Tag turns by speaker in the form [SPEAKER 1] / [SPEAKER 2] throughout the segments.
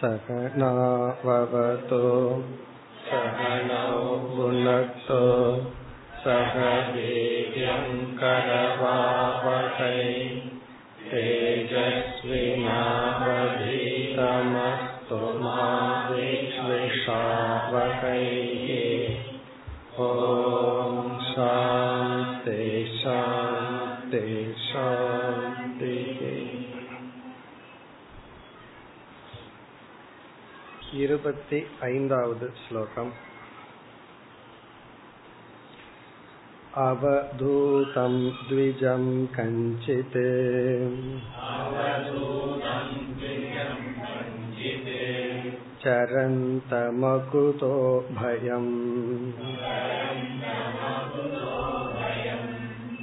[SPEAKER 1] सहनाववतो सहनौ भुनक्तो सह वीर्यङ्करवावहै तेजस्विनावधीतमस्तु मा இருपति ऐन्दावद् श्लोकम् अवधूतं द्विजं कञ्चित् चरन्तमकुतो भयम्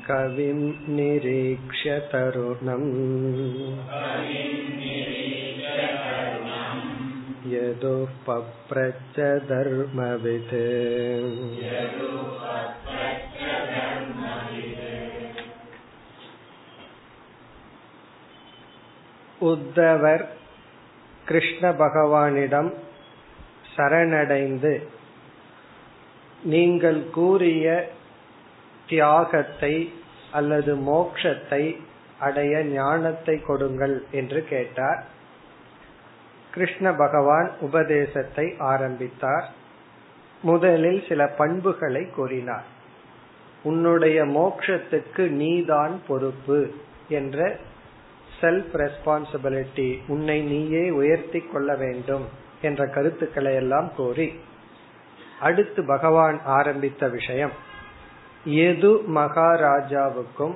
[SPEAKER 1] कविं निरीक्ष्य तरुणम् यदुः पप्रच्च धर्मवित् உத்தவர் கிருஷ்ண பகவானிடம் சரணடைந்து நீங்கள் கூறிய தியாகத்தை அல்லது மோக்ஷத்தை அடைய ஞானத்தை கொடுங்கள் என்று கேட்டார் கிருஷ்ண பகவான் உபதேசத்தை ஆரம்பித்தார். முதலில் சில பண்புகளை கூறினார். உன்னுடைய மோக்ஷத்துக்கு நீதான் பொறுப்பு என்ற செல்ஃப் ரெஸ்பான்சிபிலிட்டி உன்னை நீயே உயர்த்தி கொள்ள வேண்டும் என்ற கருத்துக்களை எல்லாம் கூறி அடுத்து பகவான் ஆரம்பித்த விஷயம் எது மகாராஜாவுக்கும்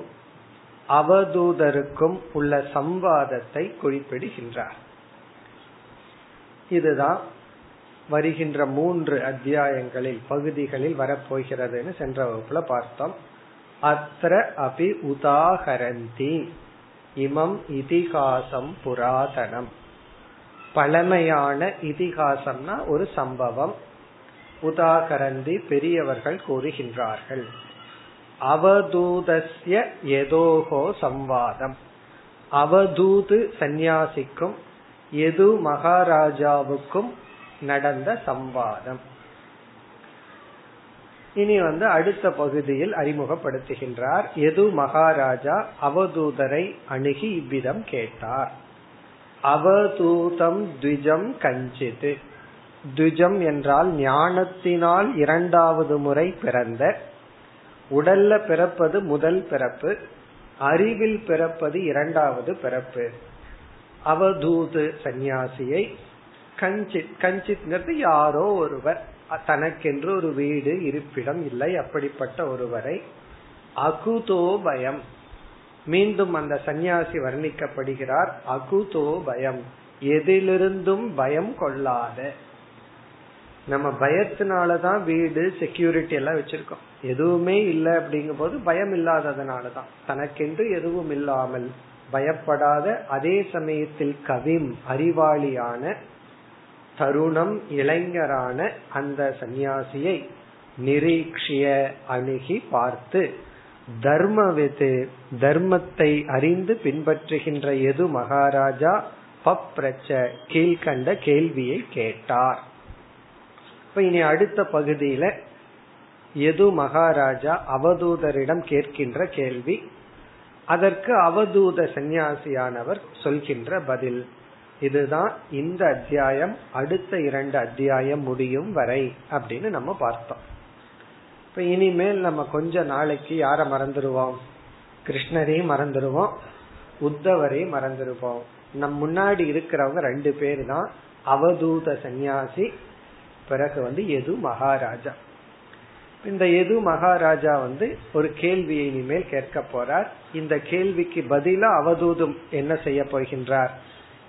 [SPEAKER 1] அவதூதருக்கும் உள்ள சம்வாதத்தை குறிப்பிடுகின்றார். இதுதான் வருகின்ற மூன்று அத்தியாயங்களில் பகுதிகளில் வரப்போகிறதுன்னு சென்ற வகுப்புல பார்த்தோம். அத்திர அபி உதாகரந்தி இமம் இதிகாசம் புராதனம். பழமையான இதிகாசம்னா ஒரு சம்பவம். உதாகரந்தி பெரியவர்கள் கூறுகின்றார்கள். அவதூதஸ்ய எதோகோ சம்வாதம். அவதூது சந்நியாசிக்கும் எது மகாராஜாவுக்கும் நடந்த சம்வாதம் இனி வந்து அடுத்த பகுதியில் அறிமுகப்படுத்துகின்றார். எது மகாராஜா அவதூதரை அணுகி இவ்விதம் கேட்டார். அவதூதம் த்விஜம் கஞ்சிது. த்விஜம் என்றால் ஞானத்தினால் இரண்டாவது முறை பிறந்த உடல்ல பிறப்பது முதல் பிறப்பு அறிவில் பிறப்பது இரண்டாவது பிறப்பு. அவதூது சந்நியாசியை கஞ்சித் கஞ்சித்ங்கிறது யாரோ ஒருவர். தனக்கென்று ஒரு வீடு இருப்பிடம் இல்லை அப்படிப்பட்ட ஒருவரை அகுதோ பயம். மீண்டும் அந்த சந்நியாசி வர்ணிக்கப்படுகிறார் அகுதோ பயம். எதிலிருந்தும் பயம் கொள்ளாத. நம்ம பயத்தினாலதான் வீடு செக்யூரிட்டி எல்லாம் வச்சிருக்கோம். எதுவுமே இல்லை அப்படிங்கும் போது பயம் இல்லாததுனாலதான். தனக்கென்று எதுவும் இல்லாமல். பயப்படாத அதே சமயத்தில் கவிம் அறிவாளியான தருணம் இளைஞரான அந்த சந்நியாசியை நிரீக்ஷிய அணுகி பார்த்து தர்மவிது தர்மத்தை அறிந்து பின்பற்றுகின்ற எது மகாராஜா? பப்ரச்ச கீழ்கண்ட கேள்வியை கேட்டார். இப்ப இனி அடுத்த பகுதியில எது மகாராஜா? அவதூதரிடம் கேட்கின்ற கேள்வி அதற்கு அவதூத சந்நியாசியானவர் சொல்கின்ற பதில். இதுதான் இந்த அத்தியாயம் அடுத்த இரண்டு அத்தியாயம் முடியும் வரை அப்படின்னு நம்ம பார்த்தோம். இப்ப இனிமேல் நம்ம கொஞ்ச நாளைக்கு யார மறந்துடுவோம் கிருஷ்ணரையும் மறந்துடுவோம் உத்தவரையும் மறந்துடுவோம் நம் முன்னாடி இருக்கிறவங்க ரெண்டு பேர் தான் அவதூத சந்நியாசி பிறகு வந்து எது மகாராஜா. இந்த எது மகாராஜா வந்து ஒரு கேள்வியை இனிமேல் கேட்க போறார். இந்த கேள்விக்கு பதிலா அவதூதும் என்ன செய்ய போகின்றார்?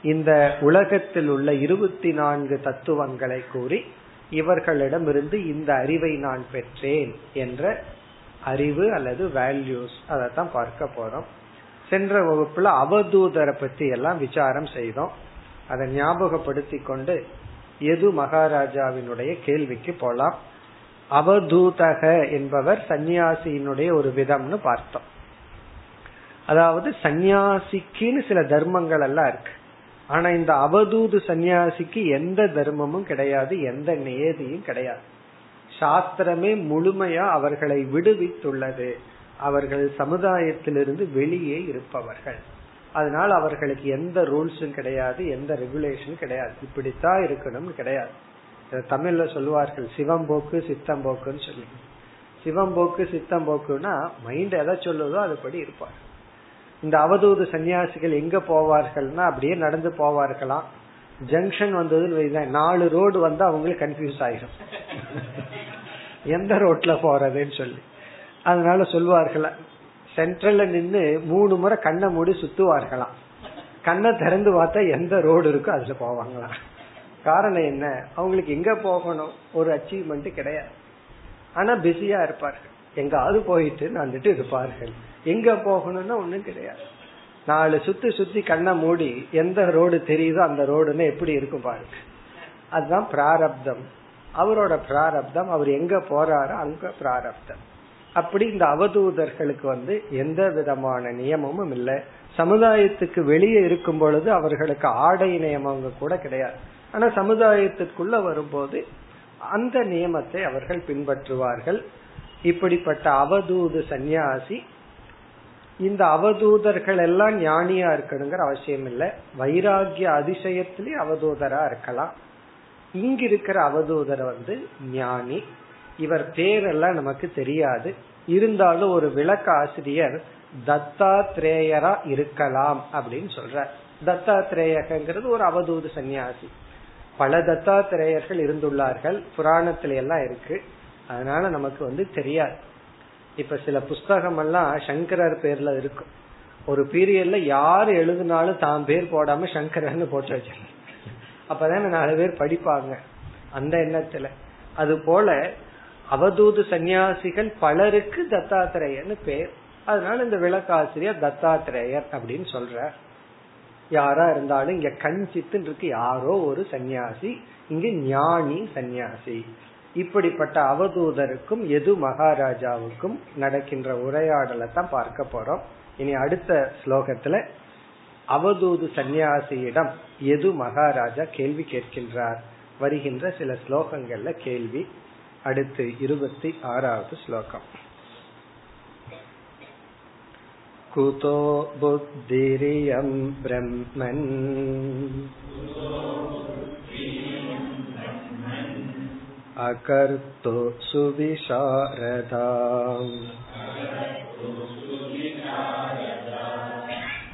[SPEAKER 1] இந்த உலகத்தில் உள்ள இருபத்தி நான்கு தத்துவங்களை கூறி இவர்களிடமிருந்து இந்த அறிவை நான் பெற்றேன் என்ற அறிவு அல்லது வேல்யூஸ் அதைத்தான் பார்க்க போறோம். சென்ற வகுப்புல அவதூதரை பத்தி எல்லாம் விசாரம் செய்தோம். அதை ஞாபகப்படுத்தி கொண்டு எது மகாராஜாவினுடைய கேள்விக்கு போலாம். அவதூதக என்பவர் சந்நியாசியினுடைய ஒரு விதம்னு பார்த்தோம். அதாவது சந்நியாசிக்குன்னு சில தர்மங்கள் எல்லாம் இருக்கு. ஆனா இந்த அவதூது சந்நியாசிக்கு எந்த தர்மமும் கிடையாது எந்த நியதியும் கிடையாது. சாஸ்திரமே முழுமையா அவர்களை விடுவித்துள்ளது. அவர்கள் சமுதாயத்திலிருந்து வெளியே இருப்பவர்கள். அதனால் அவர்களுக்கு எந்த ரூல்ஸும் கிடையாது எந்த ரெகுலேஷனும் கிடையாது. இப்படித்தான் இருக்கணும்னு கிடையாது. தமிழ்ல சொல்லுவார்கள் சிவம்போக்கு சித்தம்போக்குன்னு சொல்லி சிவம்போக்கு சித்தம்போக்குன்னா மைண்ட் எதை சொல்லுதோ அதுபடி இருப்பார். இந்த அவதூது சன்னியாசிகள் எங்க போவார்கள்னா அப்படியே நடந்து போவார்களாம். ஜங்ஷன் வந்ததுன்னு நாலு ரோடு வந்து அவங்களுக்கு கன்ஃபியூஸ் ஆயிரும். எந்த ரோட்ல போறதுன்னு சொல்லி. அதனால சொல்லுவார்களா சென்ட்ரல்ல நின்று மூணு முறை கண்ணை மூடி சுத்துவார்களாம். கண்ணை திறந்து பார்த்தா எந்த ரோடு இருக்கோ அதுல போவாங்களாம். காரணம் என்ன? அவங்களுக்கு எங்க போகணும்? ஒரு அச்சீவ்மெண்ட் கிடையாது. ஆனா பிஸியா இருப்பார்கள். எங்காவது போயிட்டு நடந்துட்டு இருப்பார்கள். எங்க போகணும்னா ஒண்ணும் கிடையாது. நாலு சுத்தி சுத்தி கண்ணை மூடி எந்த ரோடு தெரியுதோ அந்த ரோடுன்னு எப்படி இருக்கும் பாருங்க. அதுதான் பிராரப்தம். அவரோட பிராரப்தம் அவர் எங்க போறாரோ அங்க பிராரப்தம். அப்படி இந்த அவதூதர்களுக்கு வந்து எந்த விதமான நியமமும் இல்லை. சமுதாயத்துக்கு வெளியே இருக்கும் பொழுது அவர்களுக்கு ஆடை நியமங்க கூட கிடையாது. ஆனா சமுதாயத்திற்குள்ள வரும்போது அந்த நியமத்தை அவர்கள் பின்பற்றுவார்கள். இப்படிப்பட்ட அவதூது சந்நியாசி இந்த அவதூதர்கள் எல்லாம் ஞானியா இருக்கணுங்கிற அவசியம் இல்லை. வைராகிய அதிசயத்திலே அவதூதரா இருக்கலாம். இங்க இருக்கிற அவதூதர் வந்து ஞானி. இவர் பேரெல்லாம் நமக்கு தெரியாது. இருந்தாலும் ஒரு விளக்க ஆசிரியர் தத்தாத்ரேயரா இருக்கலாம் அப்படின்னு சொல்ற தத்தாத்ரேயங்கிறது ஒரு அவதூது சன்னியாசி பல தத்தாத்திரேயர்கள் இருந்துள்ளார்கள். புராணத்தில எல்லாம் இருக்கு. அதனால நமக்கு வந்து தெரியாது. இப்ப சில புஸ்தகம் எல்லாம் சங்கரர் பேர்ல இருக்கும். ஒரு பீரியட்ல யார் எழுதினாலும் தான் பேர் போடாம சங்கரன்னு போட்டு வச்சிருக்க அப்பதானே நாலு பேர் படிப்பாங்க. அந்த எண்ணத்துல. அது போல அவதூது சந்நியாசிகள் பலருக்கு தத்தாத்திரேயர்னு பேர். அதனால இந்த விளக்காசிரியர் தத்தாத்திரேயர் அப்படின்னு சொல்ற யாரா இருந்தாலும் இங்க கஞ்சித்துன்னு இருக்கு. யாரோ ஒரு சந்நியாசி. இங்கு ஞானி சந்நியாசி. இப்படிப்பட்ட அவதூதருக்கும் எது மகாராஜாவுக்கும் நடக்கின்ற உரையாடலை தான் பார்க்க போறோம். இனி அடுத்த ஸ்லோகத்துல அவதூது சந்நியாசியிடம் எது மகாராஜா கேள்வி கேட்கின்றார்? வருகின்ற சில ஸ்லோகங்கள்ல கேள்வி. அடுத்து இருபத்தி ஆறாவது ஸ்லோகம். कुतो बुद्धिरियं ब्रह्मन् अकर्तु सुविशारदा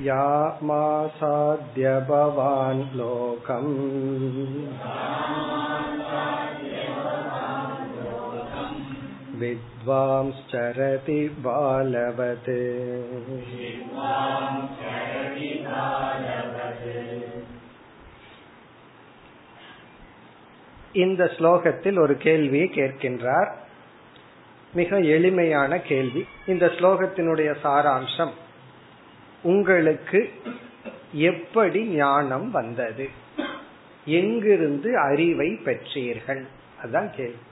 [SPEAKER 1] या मासाद्य भवान् लोकम् विद्वांश्चरति बालवत् இந்த ஸ்லோகத்தில் ஒரு கேள்வியை கேட்கின்றார் மிக எளிமையான கேள்வி இந்த ஸ்லோகத்தினுடைய சாராம்சம் உங்களுக்கு எப்படி ஞானம் வந்தது எங்கிருந்து அறிவை பெற்றீர்கள் அதுதான் கேள்வி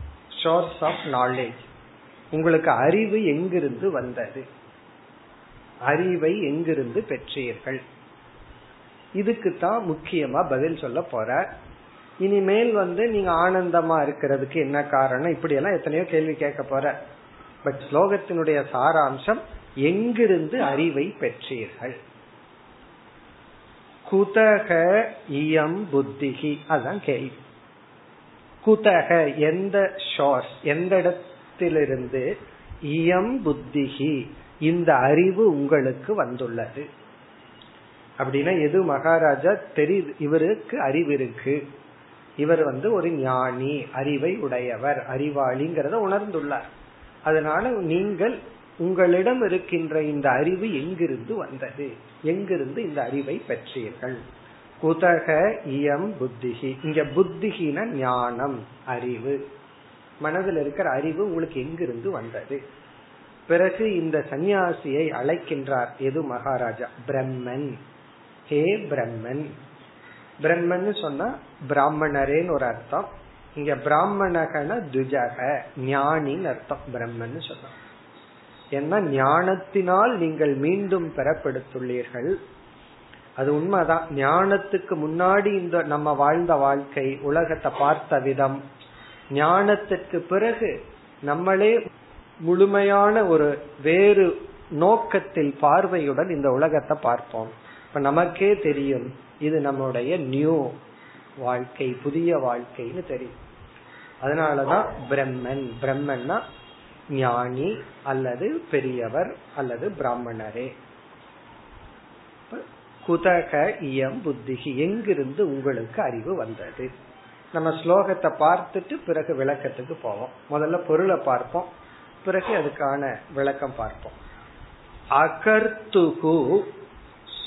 [SPEAKER 1] சோர்ஸ் ஆஃப் நாலேஜ் உங்களுக்கு அறிவு எங்கிருந்து வந்தது? அறிவை எங்கிருந்து பெற்றீர்கள்? இதுக்கு தான் முக்கியமா பதில் சொல்ல போற. இனிமேல் வந்து நீங்க ஆனந்தமா இருக்கிறதுக்கு என்ன காரணம்? இப்படி எல்லாம் எத்தனையோ கேள்வி கேட்க போற. பட் ஸ்லோகத்தினுடைய சாராம்சம் எங்கிருந்து அறிவை பெற்றீர்கள்? குதக இயம் புத்திகி அதான் கேள்வி. குதக எந்த ஷோர்ஸ் எந்த இடத்திலிருந்து இயம் புத்திகி இந்த அறிவு உங்களுக்கு வந்துள்ளது. அப்படின்னா எது மகாராஜா? தெரியுது இவருக்கு அறிவு இருக்கு. இவர் வந்து ஒரு ஞானி அறிவை உடையவர் அறிவாளிங்கிறத உணர்ந்துள்ளார். அதனால நீங்கள் உங்களிடம் இருக்கின்ற இந்த அறிவு எங்கிருந்து வந்தது? எங்கிருந்து இந்த அறிவை பெற்றீர்கள்? குதக இயம் புத்திகி இங்க புத்திகின ஞானம் அறிவு. மனதில் இருக்கிற அறிவு உங்களுக்கு எங்கிருந்து வந்தது? பிறகு இந்த சந்நியாசியை அழைக்கின்றார் எது மகாராஜா? பிரம்மன். ஹே பிரம்மன். பிரம்மன் சொன்னா பிராமணரேன்னு ஒரு அர்த்தம். இங்க பிராமணகன துஜக ஞானின்னு அர்த்தம். பிரம்மன் சொன்னான் ஏன்னா ஞானத்தினால் நீங்கள் மீண்டும் பெறப்படுத்துள்ளீர்கள். அது உண்மைதான். ஞானத்துக்கு முன்னாடி இந்த நம்ம வாழ்ந்த வாழ்க்கை உலகத்தை பார்த்த விதம் ஞானத்திற்கு பிறகு நம்மளே முழுமையான ஒரு வேறு நோக்கத்தில் பார்வையுடன் இந்த உலகத்தை பார்ப்போம். இப்ப நமக்கே தெரியும் இது நம்முடைய நியூ வாழ்க்கை புதிய வாழ்க்கைன்னு தெரியும். அதனாலதான் பிரம்மன். பிரம்மன்னா ஞானி அல்லது பெரியவர் அல்லது பிராமணரே. குதக இயம் புத்திகி எங்கிருந்து உங்களுக்கு அறிவு வந்தது? நம்ம ஸ்லோகத்தை பார்த்துட்டு பிறகு விளக்கத்துக்கு போவோம். முதல்ல பொருளை பார்ப்போம். பிறகு அதுக்கான விளக்கம் பார்ப்போம். அகர்த்துகு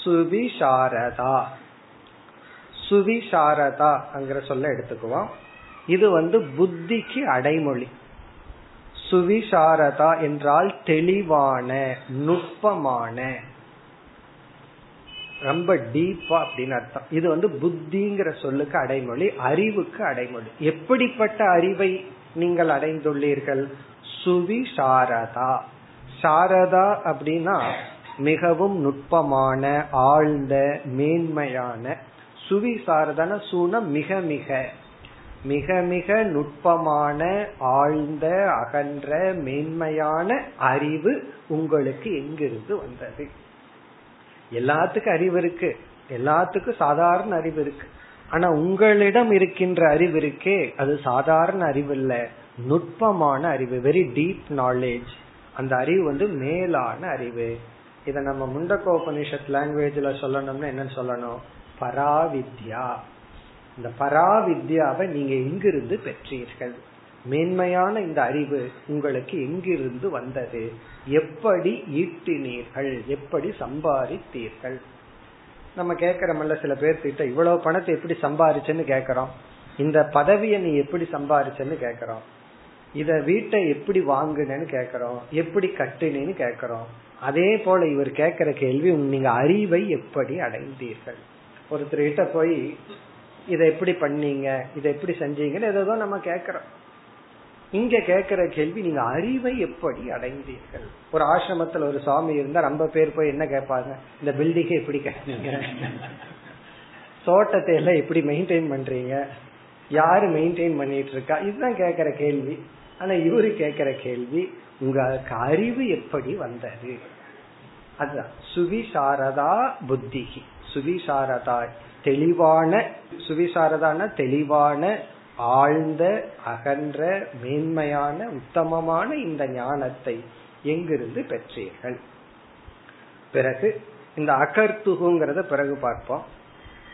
[SPEAKER 1] சுவிசாரதா. சுவிசாரதா அங்கிற சொல்ல எடுத்துக்குவோம். இது வந்து புத்திக்கு அடைமொழி. சுவிசாரதா என்றால் தெளிவான நுட்பமான ரொம்ப டீப்பா அப்படின்னு அர்த்தம். இது வந்து புத்திங்கிற சொல்லுக்கு அடைமொழி அறிவுக்கு அடைமொழி. எப்படிப்பட்ட அறிவை நீங்கள் அடைந்துள்ளீர்கள்? சுவிசாரதா சாரதா. அப்படின்னா மிகவும் நுட்பமான ஆழ்ந்த மேன்மையான. சுவிசாரதான சூன மிக மிக. மிக மிக நுட்பமான ஆழ்ந்த அகன்ற மேன்மையான அறிவு உங்களுக்கு எங்கிருந்து வந்தது? எல்லாத்துக்கும் அறிவு இருக்கு. எல்லாத்துக்கும் சாதாரண அறிவு இருக்கு. ஆனா உங்களிடம் இருக்கின்ற அறிவு இருக்கே அது சாதாரண அறிவு இல்ல. நுட்பமான அறிவு வெரி டீப் நாலேஜ் அந்த அறிவு வந்து மேலான அறிவு. இத நம்ம முண்டகோபனிஷத் லாங்குவேஜ்ல சொல்லணும்னா என்னன்னு சொல்லணும்? பராவித்யா. இந்த பராவித்யாவை நீங்க எங்கிருந்து பெற்றீர்கள்? மேன்மையான இந்த அறிவு உங்களுக்கு எங்கிருந்து வந்தது? எப்படி ஈட்டினீர்கள்? எப்படி சம்பாதித்தீர்கள்? நம்ம கேக்குறோம்ல சில பேர்த்திட்ட இவ்வளவு பணத்தை எப்படி சம்பாரிச்சேன்னு கேக்குறோம் இந்த பதவியை நீ எப்படி சம்பாரிச்சேன்னு கேக்குறோம் இத வீட்டை எப்படி வாங்குனேன்னு கேக்குறோம் எப்படி கட்டினேன்னு கேக்குறோம் அதே போல இவர் கேக்குற கேள்வி நீங்க அறிவை எப்படி அடைந்தீர்கள்? ஒருத்தர் கிட்ட போய் இதை எப்படி பண்ணீங்க? இதை எப்படி செஞ்சீங்கன்னு ஏதோ நம்ம கேக்குறோம் இங்க கேக்குற கேள்வி நீங்க அறிவை எப்படி அடைந்தீர்கள்? ஒரு ஆசிரமத்துல ஒரு சுவாமி இருந்தா ரொம்ப பேர் போய் என்ன கேட்பாங்க? இந்த பில்டிங்கை எப்படி கட்டினீங்க தோட்டத்தை எல்லாம் எப்படி மெயின்டைன் பண்றீங்க? யாரு மெயின்டைன் பண்ணிட்டு இருக்கா? இதுதான் கேக்குற கேள்வி. ஆனா இவரு கேக்குற கேள்வி உங்களுக்கு அறிவு எப்படி வந்தது? அதுதான். சுவிசாரதா புத்திகி சுவிசாரதா தெளிவான சுவிசாரதான தெளிவான ஆழ்ந்த அகன்ற மேன்மையான உத்தமமான இந்த ஞானத்தை எங்கிருந்து பெற்றீர்கள்? பிறகு இந்த அகர்த்துகுங்கிறத பிறகு பார்ப்போம்.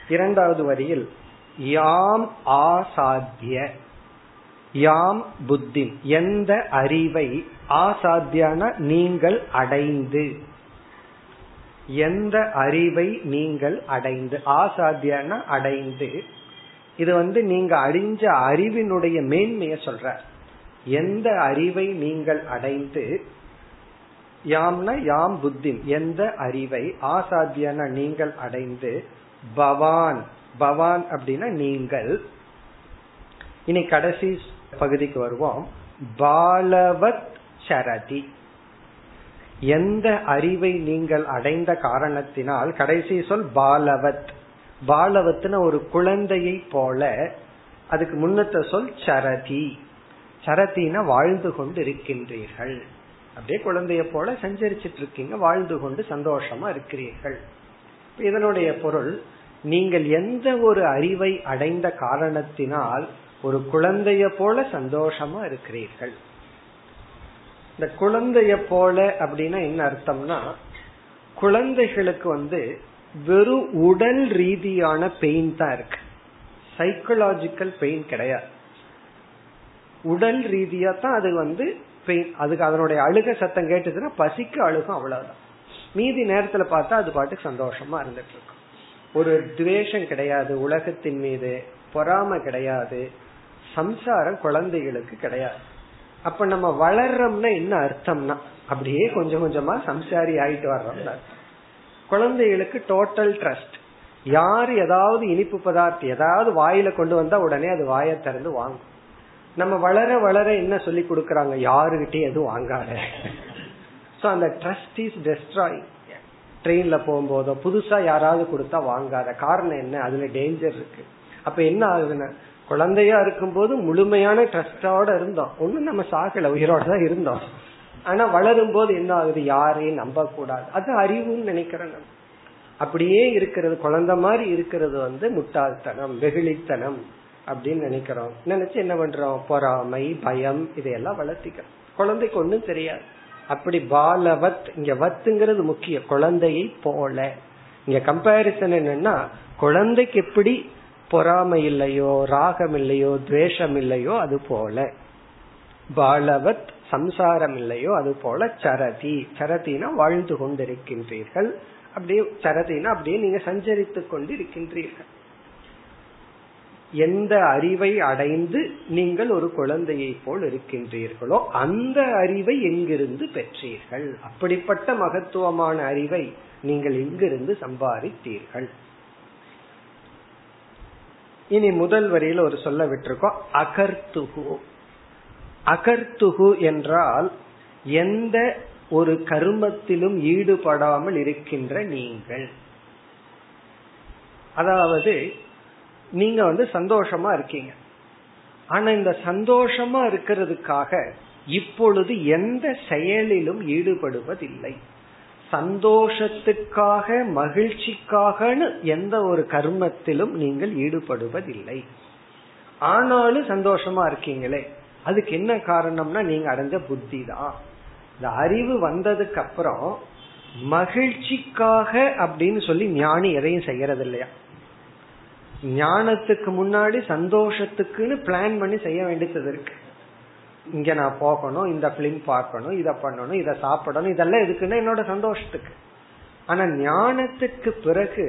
[SPEAKER 1] இரண்டாவது வரியில் யாம் ஆசாத்திய யாம் புத்தி எந்த அறிவை ஆசாத்தியான நீங்கள் அடைந்து எந்த அறிவை நீங்கள் அடைந்து ஆசாத்தியான அடைந்து இது வந்து நீங்க அழிஞ்ச அறிவினுடைய மேன்மைய சொல்ற. எந்த அறிவை நீங்கள் அடைந்து யாம்னா யாம் புத்தி எந்த அறிவை ஆசாத்தியான நீங்கள் அடைந்து பவான் பவான் அப்படின்னா நீங்கள். இனி கடைசி பகுதிக்கு வருவோம். பாலவத் சரதி. எந்த அறிவை நீங்கள் அடைந்த காரணத்தினால் கடைசி சொல் பாலவத். பாலவத்துன ஒரு குழந்தையை போல அதுக்கு முன்னத்த சொல் சரதி. சரதினா வாழ்ந்து கொண்டு இருக்கின்றீர்கள் அப்படியே குழந்தைய போல சஞ்சரிச்சிட்டு இருக்கீங்க வாழ்ந்து கொண்டு சந்தோஷமா இருக்கிறீர்கள். இதனுடைய பொருள் நீங்கள் எந்த ஒரு அறிவை அடைந்த காரணத்தினால் ஒரு குழந்தைய போல சந்தோஷமா இருக்கிறீர்கள்? இந்த குழந்தைய போல அப்படின்னா என்ன அர்த்தம்னா குழந்தைகளுக்கு வந்து வெறும் உடல் ரீதியான பெயின் தான் இருக்கு. சைக்கலாஜிக்கல் பெயின் கிடையாது. உடல் ரீதியா தான் அது வந்து பெயின் அதுக்கு அதனுடைய அழுக சத்தம் கேட்டுச்சுன்னா பசிக்கு அழுகும் அவ்வளவுதான். மீதி நேரத்துல பார்த்தா அது பாட்டுக்கு சந்தோஷமா இருந்துட்டு இருக்கும். ஒரு துவேஷம் கிடையாது உலகத்தின் மீது பொறாம கிடையாது சம்சாரம் குழந்தைகளுக்கு கிடையாது. அப்ப நம்ம வளர்றோம்னா என்ன அர்த்தம்னா அப்படியே கொஞ்சம் கொஞ்சமா சம்சாரி ஆயிட்டு வர்றோம்னு அர்த்தம். குழந்தைகளுக்கு டோட்டல் ட்ரஸ்ட் யார் ஏதாவது இனிப்பு பதார்த்தம் ஏதாவது வாயில கொண்டு வந்தா உடனே அது வாயை திறந்து வாங்கும். நம்ம வளர வளர என்ன சொல்லி கொடுக்கறாங்க? யாருகிட்டயும் எதுவும் வாங்காத. சோ அந்த ட்ரஸ்ட் இஸ் டெஸ்ட்ராய் ட்ரெயின்ல போகும்போதோ புதுசா யாராவது கொடுத்தா வாங்காத. காரணம் என்ன? அதுல டேஞ்சர் இருக்கு. அப்ப என்ன ஆகுதுன்னா குழந்தையா இருக்கும்போது முழுமையான ட்ரஸ்டோட இருந்தோம். ஒண்ணு நம்ம சாகல. உயிரோட தான் இருந்தோம். ஆனா வளரும் போது என்ன ஆகுது? யாரையும் நம்ப கூடாது அது அறிவுன்னு நினைக்கிறேன் நம்ம. அப்படியே இருக்கிறது குழந்தை மாதிரி இருக்கிறது வந்து முட்டாள்தனம் வெகுளித்தனம் அப்படின்னு நினைக்கிறோம். நினைச்சு என்ன பண்றோம்? பொறாமை பயம் இதையெல்லாம் வளர்த்திக்கிறோம். குழந்தைக்கு ஒண்ணும் தெரியாது. அப்படி பாலவத் இங்க வத்துங்கிறது முக்கிய குழந்தையை போல. இங்க கம்பாரிசன் என்னன்னா குழந்தைக்கு எப்படி பொறாமை இல்லையோ ராகம் இல்லையோ துவேஷம் இல்லையோ அது போல. பாலவத் சம்சாரம் இல்லையோ அது போல சரதி. சரதினா வாழ்ந்து கொண்டிருக்கின்றீர்கள். அப்படியே சரதினா அப்படியே நீங்க சஞ்சரித்து கொண்டு இருக்கின்றீர்கள் எந்த அறிவை அடைந்து நீங்கள் ஒரு குழந்தையை போல் இருக்கின்றீர்களோ அந்த அறிவை எங்கிருந்து பெற்றீர்கள்? அப்படிப்பட்ட மகத்துவமான அறிவை நீங்கள் எங்கிருந்து சம்பாதித்தீர்கள்? இனி முதல் வரியில ஒரு சொல்ல விட்டிருக்கோம். அகர்த்துகு அகர்த்துகு என்றால் எந்த ஒரு கருமத்திலும் ஈடுபடாமல் இருக்கின்ற நீங்கள். அதாவது நீங்க வந்து சந்தோஷமா இருக்கீங்க. ஆனா இந்த சந்தோஷமா இருக்கிறதுக்காக இப்பொழுது எந்த செயலிலும் ஈடுபடுவதில்லை. சந்தோஷத்துக்காக மகிழ்ச்சிக்காக எந்த ஒரு கர்மத்திலும் நீங்கள் ஈடுபடுவதில்லை. ஆனாலும் சந்தோஷமா இருக்கீங்களே. அதுக்கு என்ன காரணம்னா நீங்க அடைஞ்ச புத்தி தான் இந்த அறிவு வந்ததுக்கு அப்புறம் மகிழ்ச்சிக்காக அப்படின்னு சொல்லி ஞானி எதையும் செய்யறது இல்லையா ஞானத்துக்கு முன்னாடி சந்தோஷத்துக்குன்னு பிளான் பண்ணி செய்ய வேண்டியது இருக்கு. இங்க நான் போகணும் இந்த பிலிம் பார்க்கணும் இதை பண்ணணும் இதை சாப்பிடணும் இதெல்லாம் எதுக்குன்னா என்னோட சந்தோஷத்துக்கு. ஆனா ஞானத்துக்கு பிறகு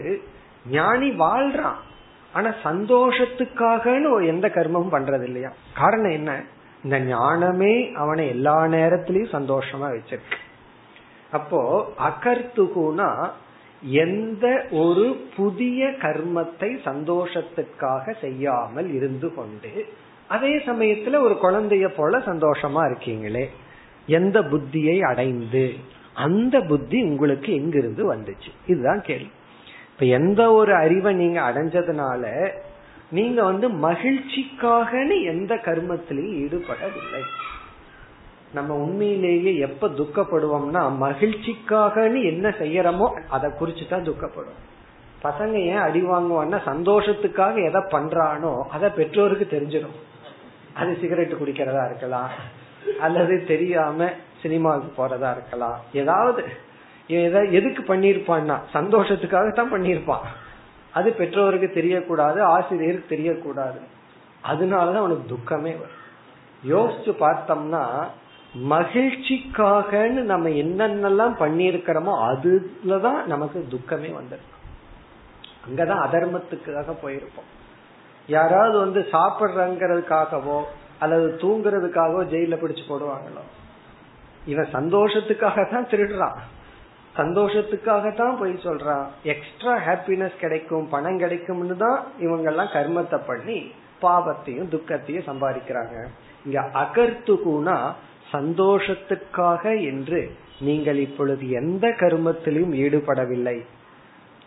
[SPEAKER 1] ஞானி வாழ்றான். ஆனா சந்தோஷத்துக்காகன்னு எந்த கர்மமும் பண்றது இல்லையா காரணம் என்ன? இந்த ஞானமே அவனை எல்லா நேரத்திலயும் சந்தோஷமா வச்சிருக்கு. அப்போ அகர்த்துகுனா எந்த ஒரு புதிய கர்மத்தை சந்தோஷத்துக்காக செய்யாமல் இருந்து கொண்டு அதே சமயத்துல ஒரு குழந்தைய போல சந்தோஷமா இருக்கீங்களே எந்த புத்தியை அடைந்து அந்த புத்தி உங்களுக்கு எங்கிருந்து வந்துச்சு? இதுதான் கேள்வி. இப்ப எந்த ஒரு அறிவை நீங்க அடைஞ்சதுனால நீங்க வந்து மகிழ்ச்சிக்காக எந்த கர்மத்திலையும் ஈடுபடவில்லை. நம்ம உண்மையிலேயே எப்ப துக்கப்படுவோம்னா மகிழ்ச்சிக்காகன்னு என்ன செய்யறோமோ அதை குறிச்சுதான் துக்கப்படுவோம் பசங்க ஏன் அடி வாங்குவான்னா சந்தோஷத்துக்காக எதை பண்றானோ அதை பெற்றோருக்கு தெரிஞ்சிடும். அது சிகரெட் குடிக்கிறதா இருக்கலாம் அல்லது தெரியாம சினிமாவுக்கு போறதா இருக்கலாம். ஏதாவது எதுக்கு பண்ணிருப்பான்னா சந்தோஷத்துக்காக தான் பண்ணிருப்பான் அது பெற்றோருக்கு தெரியக்கூடாது ஆசிரியருக்கு தெரியக்கூடாது. அதனாலதான் அவனுக்கு துக்கமே வரும். யோசிச்சு பார்த்தோம்னா மகிழ்ச்சிக்காகன்னு நம்ம என்னென்னலாம் பண்ணிருக்கிறோமோ அதுலதான் நமக்கு துக்கமே வந்திருக்கும் அங்கதான் அதர்மத்துக்காக போயிருப்போம். யாராவது வந்து சாப்பிடுறங்கிறதுக்காகவோ அல்லது தூங்குறதுக்காகவோ ஜெயில பிடிச்சு போடுவாங்களோ இவன் சந்தோஷத்துக்காக தான் திருடுறான். சந்தோஷத்துக்காக தான் போய் சொல்றான் எக்ஸ்ட்ரா ஹாப்பினஸ் கிடைக்கும் பணம் கிடைக்கும்னு தான் இவங்க எல்லாம் கர்மத்தை பண்ணி பாவத்தையும் துக்கத்தையும் சம்பாதிக்கிறாங்க. இங்க அகர்த்துகுனா சந்தோஷத்துக்காக என்று நீங்கள் இப்பொழுது எந்த கருமத்திலையும் ஈடுபடவில்லை.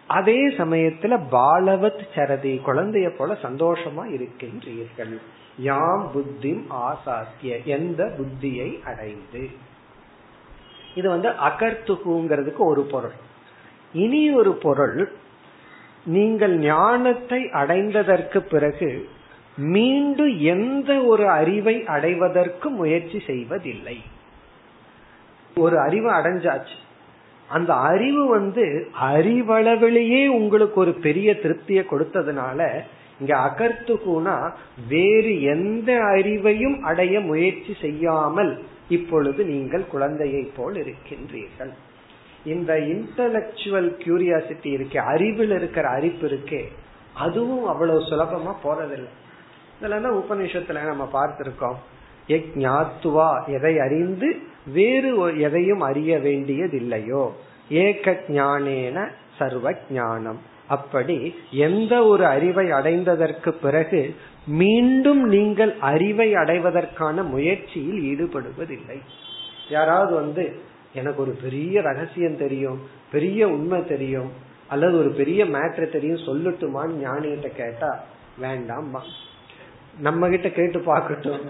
[SPEAKER 1] அதே சமயத்துல பாலவத் சரதி குழந்தைய போல சந்தோஷமா இருக்கின்றீர்கள். யாம் புத்தி ஆசாத்திய எந்த புத்தியை அடைந்து? இது வந்து அகர்த்துகுங்கிறதுக்கு ஒரு பொருள். இனி ஒரு பொருள் நீங்கள் ஞானத்தை அடைந்ததற்கு பிறகு மீண்டும் எந்த ஒரு அறிவை அடைவதற்கு முயற்சி செய்வதில்லை. ஒரு அறிவு அடைஞ்சாச்சு. அந்த அறிவு வந்து அறிவளவிலேயே உங்களுக்கு ஒரு பெரிய திருப்தியை கொடுத்ததுனால இங்க அகர்த்துகுனா வேறு எந்த அறிவையும் அடைய முயற்சி செய்யாமல் இப்பொழுது நீங்கள் குழந்தையை போல் இருக்கின்றீர்கள். இந்த இன்டலக்சுவல் கியூரியாசிட்டி இருக்கே அறிவில் இருக்கிற அறிப்பு இருக்கே அதுவும் அவ்வளவு சுலபமா போறதில்லை. இதெல்லாம் உபநிஷத்துல நம்ம பார்த்திருக்கோம். ஞாத்துவா எதை அறிந்து வேறு எதையும் அறிய வேண்டியதில்லையோ ஏக ஞானேன சர்வ ஞானம். அப்படி எந்த ஒரு அறிவை அடைந்ததற்கு பிறகு மீண்டும் நீங்கள் அறிவை அடைவதற்கான முயற்சியில் ஈடுபடுவதில்லை. யாராவது வந்து எனக்கு ஒரு பெரிய ரகசியம் தெரியும் பெரிய உண்மை தெரியும் அல்லது ஒரு பெரிய மேட்ரு தெரியும் சொல்லட்டுமான்னு ஞானிகிட்ட கேட்டா வேண்டாம் நம்ம கிட்ட கேட்டு பார்க்கட்டும்.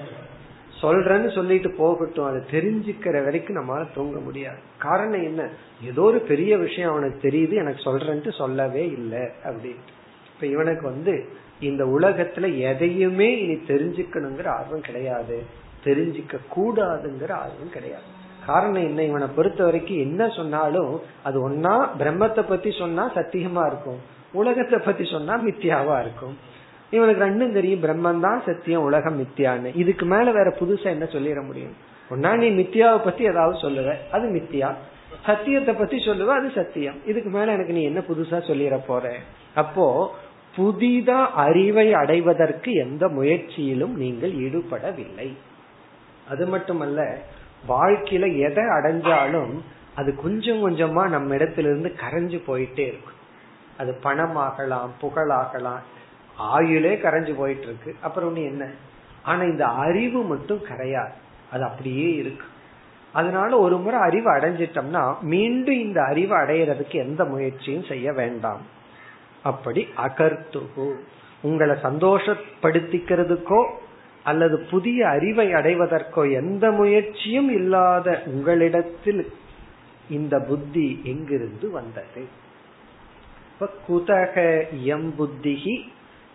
[SPEAKER 1] சொல்றேன்னு சொல்லிட்டு போகட்டும். அதை தெரிஞ்சுக்கிற வரைக்கும் நம்மளால தூங்க முடியாது. காரணம் என்ன? ஏதோ ஒரு பெரிய விஷயம் அவனுக்கு தெரியுது எனக்கு சொல்றேன்ட்டு சொல்லவே இல்லை அப்படின்ட்டு. இப்ப இவனுக்கு வந்து இந்த உலகத்துல எதையுமே இனி தெரிஞ்சுக்கணுங்கிற ஆர்வம் கிடையாது. தெரிஞ்சுக்க கூடாதுங்கிற ஆர்வம் கிடையாது. காரணம் என்ன? இவனை பொறுத்த வரைக்கும் என்ன சொன்னாலும் அது ஒன்னா பிரம்மத்தை பத்தி சொன்னா சத்தியமா இருக்கும். உலகத்தை பத்தி சொன்னா மித்தியாவா இருக்கும். இவனுக்கு ரெண்டும் தெரியும். பிரம்மன் தான் சத்தியம் உலகம் மித்தியான்னு இதுக்கு மேல வேற புதுசா என்ன சொல்லிட முடியும்? ஒன்னா நீ மித்தியாவை பத்தி ஏதாவது சொல்லுவ. அது மித்தியா சத்தியத்தை பத்தி சொல்லுவ அது சத்தியம். இதுக்கு மேல எனக்கு நீ என்ன புதுசா சொல்லிட போற? அப்போ புதிதா அறிவை அடைவதற்கு எந்த முயற்சியிலும் நீங்கள் ஈடுபடவில்லை. அது மட்டுமல்ல வாழ்க்கையில எதை அடைஞ்சாலும் அது கொஞ்சம் கொஞ்சமா நம்ம இடத்திலிருந்து கரைஞ்சு போயிட்டே இருக்கும். அது பணமாகலாம் புகழாகலாம் ஆயுளே கரைஞ்சு போயிட்டு இருக்கு அப்புறம் ஒன்று என்ன? ஆனா இந்த அறிவு மட்டும் கரையாது. அது அப்படியே இருக்கு. அதனால ஒரு முறை அறிவு அடைஞ்சிட்டோம்னா மீண்டும் இந்த அறிவு அடையிறதுக்கு எந்த முயற்சியும் செய்ய வேண்டாம். அப்படி அகர்த்துகு. உங்களை சந்தோஷப்படுத்திக்கிறதுக்கோ அல்லது புதிய அறிவை அடைவதற்கோ எந்த முயற்சியும் இல்லாத உங்களிடத்தில் இந்த புத்தி எங்கிருந்து வந்தது? குதக எம் புத்திகி.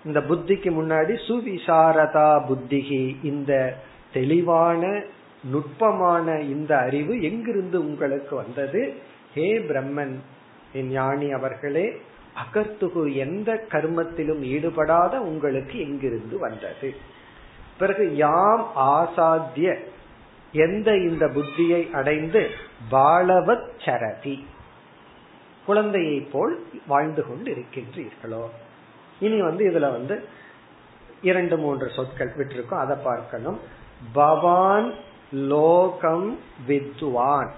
[SPEAKER 1] இந்த புத்திக்கு முன்னாடி சுவிசாரதா புத்திகி. இந்த தெளிவான நுட்பமான இந்த அறிவு எங்கிருந்து உங்களுக்கு வந்தது? ஹே பிரம்மன் ஞானி அவர்களே அகர்த்துகு எந்த கர்மத்திலும் ஈடுபடாத உங்களுக்கு எங்கிருந்து வந்தது. பிறகு யாம் ஆசாத்திய எந்த இந்த புத்தியை அடைந்து பாலவத் சரதி குழந்தையை போல் வாழ்ந்து கொண்டு இருக்கின்றீர்களோ இனி வந்து இதுல வந்து இரண்டு மூன்று சொற்கள் விட்டிருக்கோம் அதை பார்க்கணும். பவான் லோகம் வித்வான்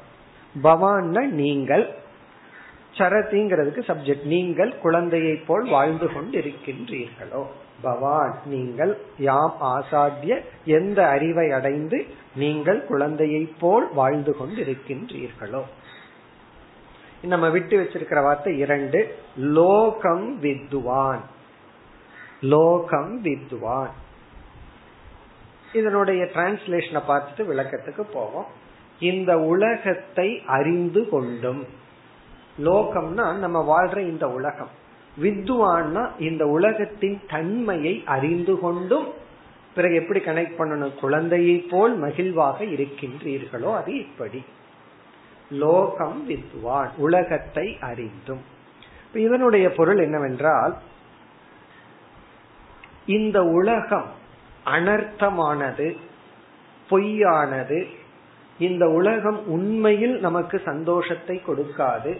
[SPEAKER 1] பவான்னா நீங்கள். சரதிங்கிறதுக்கு சப்ஜெக்ட் நீங்கள் குழந்தையை போல் வாழ்ந்து கொண்டிருக்கின்றீர்களோ. பவான் நீங்கள் யாம் ஆசாத்திய எந்த அறிவை அடைந்து நீங்கள் குழந்தையை போல் வாழ்ந்து கொண்டிருக்கின்றீர்களோ. நம்ம விட்டு வச்சிருக்கிற வார்த்தை இரண்டு. லோகம் வித்வான் லோகம் வித்வான் இதனுடைய டிரான்ஸ்லேஷனை பார்த்துட்டு விளக்கத்துக்கு போவோம். இந்த உலகத்தை அறிந்து கொண்டும். லோகம்னா நம்ம வாழ்ற இந்த உலகம். வித்வான்னா இந்த உலகத்தின் தன்மையை அறிந்து கொண்டும் பிறகு எப்படி கனெக்ட் பண்ணணும்? குழந்தையை போல் மகிழ்வாக இருக்கின்றீர்களோ அது இப்படி. லோகம் வித்வான் உலகத்தை அறிந்தும். இதனுடைய பொருள் என்னவென்றால் இந்த உலகம் அனர்த்தமானது பொய்யானது இந்த உலகம் உண்மையில் நமக்கு சந்தோஷத்தை கொடுக்காது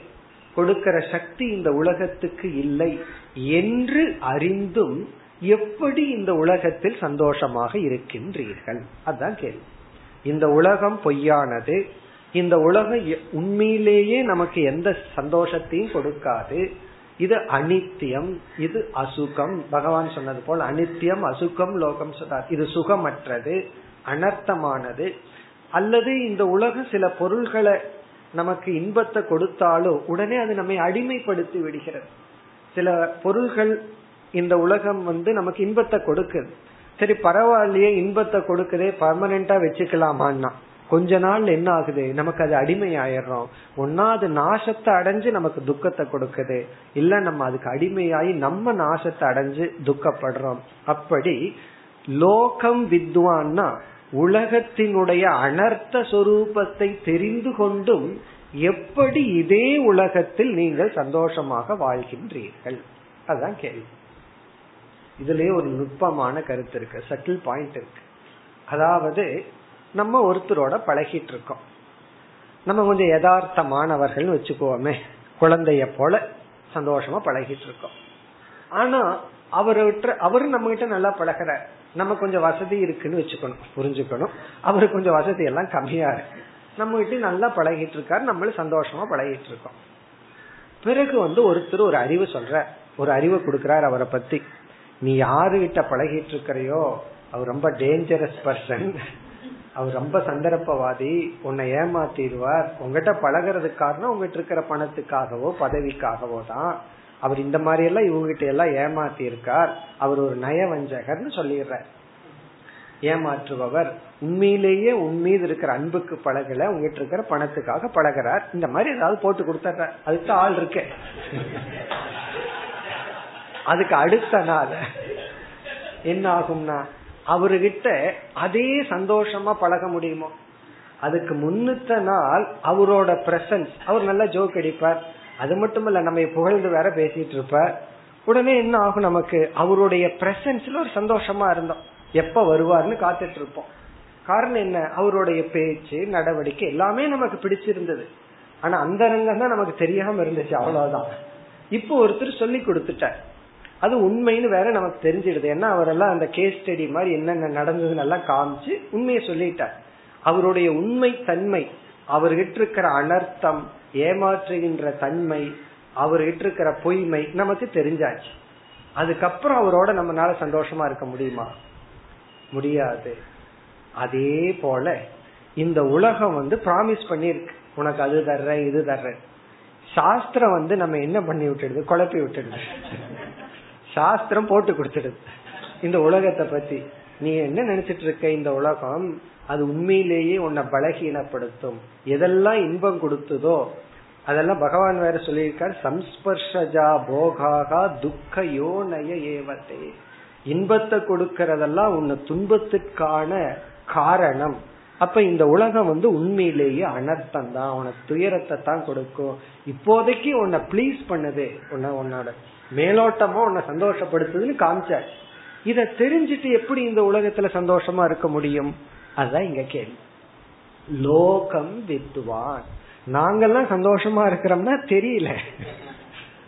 [SPEAKER 1] கொடுக்கிற சக்தி இந்த உலகத்துக்கு இல்லை என்று அறிந்தும் எப்படி இந்த உலகத்தில் சந்தோஷமாக இருக்கின்றீர்கள்? அதுதான் கேள்வி. இந்த உலகம் பொய்யானது இந்த உலகம் உண்மையிலேயே நமக்கு எந்த சந்தோஷத்தையும் கொடுக்காது. இது அனித்தியம் இது அசுகம். பகவான் சொன்னது போல் அனித்தியம் அசுகம் லோகம் சொன்னார். இது சுகமற்றது அனர்த்தமானது. அல்லது இந்த உலகம் சில பொருள்களை நமக்கு இன்பத்தை கொடுத்தாலும் உடனே அது நம்மை அடிமைப்படுத்தி விடுகிறது. சில பொருள்கள் இந்த உலகம் வந்து நமக்கு இன்பத்தை கொடுக்குது. சரி பரவாயில்லையே இன்பத்தை கொடுக்குதே பர்மனண்டா வச்சுக்கலாமான்னா? கொஞ்ச நாள் என்ன ஆகுது? நமக்கு அது அடிமை ஆயிடுறோம் ஒன்னா அது நாசத்தை அடைஞ்சு நமக்கு துக்கத்தை கொடுக்குது. இல்ல நம்ம அதுக்கு அடிமையாகி நம்ம நாசத்தை அடைஞ்சு துக்கப்படுறோம். அப்படி லோகம் வித்வான்னா உலகத்தினுடைய அனர்த்த சொரூபத்தை தெரிந்து கொண்டும் எப்படி இதே உலகத்தில் நீங்கள் சந்தோஷமாக வாழ்கின்றீர்கள்? அதுதான் கேள்வி. இதுலயே ஒரு நுட்பமான கருத்து இருக்கு சட்டில் பாயிண்ட் இருக்கு. அதாவது நம்ம ஒருத்தரோட பழகிட்டு இருக்கோம். நம்ம கொஞ்சம் யதார்த்தமானவர்கள் வச்சுக்கோமே குழந்தைய போல சந்தோஷமா பழகிட்டு இருக்கோம். ஆனா அவர்கிட்ட அவரும் நம்ம கிட்ட நல்லா பழகிறார். நம்ம கொஞ்சம் வசதி இருக்குன்னு வச்சுக்கணும் புரிஞ்சுக்கணும். அவருக்கு கொஞ்சம் வசதி எல்லாம் கம்மியா இருக்கு. நம்ம கிட்ட நல்லா பழகிட்டு இருக்காரு நம்மளும் சந்தோஷமா பழகிட்டு இருக்கோம். பிறகு வந்து ஒருத்தர் ஒரு அறிவு சொல்ற ஒரு அறிவு கொடுக்கிறார் அவரை பத்தி. நீ யாருகிட்ட பழகிட்டு இருக்கிறையோ அவர் ரொம்ப டேஞ்சரஸ் பர்சன் அவர் ரொம்ப சந்தர்ப்பவாதி. உன்னை ஏமாத்திடுவார். உங்ககிட்ட பழகிறதுக்கு காரணம் உங்ககிட்ட இருக்கிற பணத்துக்காகவோ பதவிக்காகவோ தான். அவர் இந்த மாதிரி எல்லாம் இவங்ககிட்ட எல்லாம் ஏமாத்தி இருக்கார் அவர் ஒரு நயவஞ்சகர்னு சொல்லிடுறார். ஏமாற்றுபவர். உண்மையிலேயே உன் மீது இருக்கிற அன்புக்கு பழகல உங்ககிட்ட இருக்கிற பணத்துக்காக பழகிறார். இந்த மாதிரி ஏதாவது போட்டு கொடுத்துற அதுக்கு ஆள் இருக்க. அதுக்கு அடுத்த நாள். என்ன ஆகும்னா அவர்கிட்ட அதே சந்தோஷமா பழக முடியுமோ? அதுக்கு முன்னுத்த நாள் அவரோட பிரசன்ஸ் அவர் நல்லா ஜோக் அடிப்பார். அது மட்டும் இல்ல நம்ம புகழ்ந்து வேற பேசிட்டு இருப்ப. உடனே என்ன ஆகும் நமக்கு? அவருடைய பிரசன்ஸ்ல ஒரு சந்தோஷமா இருந்தோம். எப்ப வருவார்னு காத்துட்டு இருப்போம். காரணம் என்ன? அவருடைய பேச்சு நடவடிக்கை எல்லாமே நமக்கு பிடிச்சிருந்தது. ஆனா அந்த ரங்கம் தான் நமக்கு தெரியாம இருந்துச்சு. அவ்வளவுதான். இப்போ ஒருத்தர் சொல்லி கொடுத்துட்டார். அது உண்மைன்னு வேற நமக்கு தெரிஞ்சிடுது. ஏன்னா அவரெல்லாம் அந்த கேஸ் ஸ்டடி மாதிரி என்னென்ன நடந்ததுன்னு எல்லாம் காமிச்சு உண்மையை சொல்லிட்டார். அவருடைய உண்மை தன்மை அவர்கிட்ட இருக்கிற அனர்த்தம் ஏமாற்றுகின்ற தன்மை அவர்கிட்ட இருக்கிற பொய்மை நமக்கு தெரிஞ்சாச்சு. அதுக்கப்புறம் அவரோட நம்மளால சந்தோஷமா இருக்க முடியுமா? முடியாது. அதே போல இந்த உலகம் வந்து ப்ராமிஸ் பண்ணிருக்கு உனக்கு அது தர்ற இது தர்றேன். சாஸ்திரம் வந்து நம்ம என்ன பண்ணி விட்டுடுது? குழப்பி விட்டுடுது. சாஸ்திரம் போட்டு கொடுத்துடுது. இந்த உலகத்தை பத்தி. நீ என்ன நினைச்சிட்டு இருக்க? இந்த உலகம் அது உண்மையிலேயே உன்னை பலகீனப்படுத்தும். எதெல்லாம் இன்பம் கொடுத்ததோ அதெல்லாம் பகவான் வேற சொல்லியிருக்கார் சம்ஸ்பர்ஷஜா போகாகா துக்க யோனய ஏவத்தே இன்பத்தை கொடுக்கறதெல்லாம் உன்னை துன்பத்துக்கான காரணம். அப்ப இந்த உலகம் வந்து உண்மையிலேயே அனர்த்தம் தான் உனக்கு துயரத்தை தான் கொடுக்கும். இப்போதைக்கு உன்னை ப்ளீஸ் பண்ணுது உன்னை உன்னோட மேலோட்டமா உன்னை சந்தோஷப்படுத்துதுன்னு காமிச்ச இத தெரிஞ்சுட்டு எப்படி இந்த உலகத்துல சந்தோஷமா இருக்க முடியும்? அதுதான் இங்க கேள்வி. லோகம் வித்துவான். நாங்கெல்லாம் சந்தோஷமா இருக்கிறோம்னா தெரியல.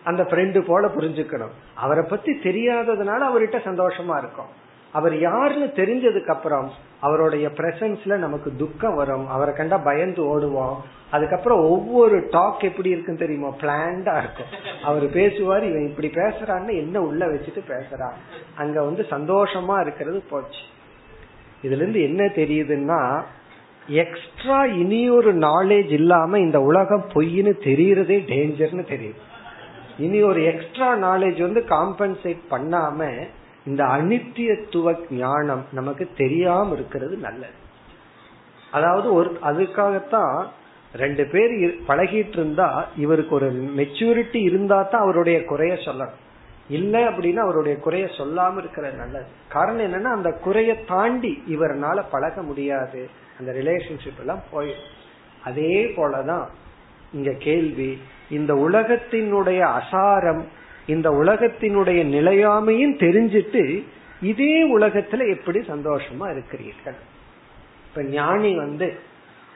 [SPEAKER 1] அந்த ஃப்ரெண்டு போல புரிஞ்சுக்கணும். அவரை பத்தி தெரியாததுனால அவர்கிட்ட சந்தோஷமா இருக்கும். அவர் யாருன்னு தெரிஞ்சதுக்கு அப்புறம் அவருடைய பிரசன்ஸ்ல நமக்கு துக்கம் வரும். அவரை கண்டா பயந்து ஓடுவோம். அதுக்கப்புறம் ஒவ்வொரு டாக் எப்படி இருக்குன்னு தெரியுமா? பிளான்டா இருக்கும். அவர் பேசுவார் இவன் இப்படி பேசுறான்னு என்ன உள்ள வச்சுட்டு பேசுறான். அங்க வந்து சந்தோஷமா இருக்கிறது போச்சு. இதுல இருந்து என்ன தெரியுதுன்னா எக்ஸ்ட்ரா இனியொரு நாலேஜ் இல்லாம இந்த உலகம் பொய்ன்னு தெரியறதே டேஞ்சர்னு தெரியுது. இனி ஒரு எக்ஸ்ட்ரா நாலேஜ் வந்து காம்பன்சேட் பண்ணாம இந்த அனித்தியத்துவ ஞானம் நமக்கு தெரியாம இருக்கிறது நல்லது. அதாவது ஒரு அதுக்காகத்தான் ரெண்டு பேர் பழகிட்டு இருந்தா இவருக்கு ஒரு மெச்சூரிட்டி இருந்தா தான் அவருடைய குறைய சொல்லணும். இல்ல அப்படின்னா அவருடைய குறைய சொல்லாம இருக்கிறது நல்லது. காரணம் என்னன்னா அந்த குறைய தாண்டி இவரால பழக முடியாது. அந்த ரிலேஷன்ஷிப் எல்லாம் போயிடும். அதே போலதான் இங்க கேள்வி இந்த உலகத்தினுடைய அசாரம் இந்த உலகத்தினுடைய நிலையாமையும் தெரிஞ்சிட்டு இதே உலகத்துல எப்படி சந்தோஷமா இருக்கிறீர்கள்? இப்ப ஞானி வந்து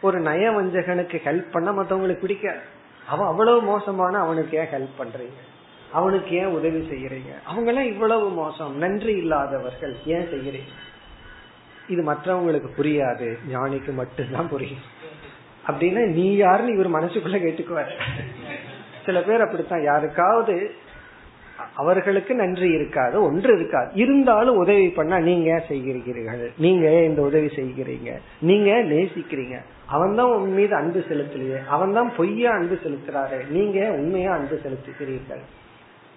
[SPEAKER 1] ஒரு நயவஞ்சகனுக்கு ஹெல்ப் பண்ண மத்தவங்களுக்கு பிடிக்காது. அவன் அவ்வளவு மோசமான அவனுக்கு ஏன் ஹெல்ப் பண்றீங்க? அவனுக்கு ஏன் உதவி செய்யறீங்க? அவங்க எல்லாம் இவ்வளவு மோசம். நன்றி இல்லாதவர்கள் ஏன் செய்யறீங்க? இது மற்றவங்களுக்கு புரியாது. ஞானிக்கு மட்டும்தான் புரியும். அப்படின்னா நீ யாருன்னு இவர் மனசுக்குள்ள கேட்டுக்குவார். சில பேர் அப்படித்தான். யாருக்காவது அவர்களுக்கு நன்றி இருக்காது ஒன்று இருக்காது. இருந்தாலும் உதவி பண்ணா நீங்க செய்கிறீர்கள்? நீங்க இந்த உதவி செய்கிறீங்க? நீங்க நேசிக்கிறீங்க? அவன் தான் உன் மீது அன்பு செலுத்தலையே. அவன் தான் பொய்யா அன்பு செலுத்துறாரு. நீங்க உண்மையா அன்பு செலுத்துகிறீர்கள்?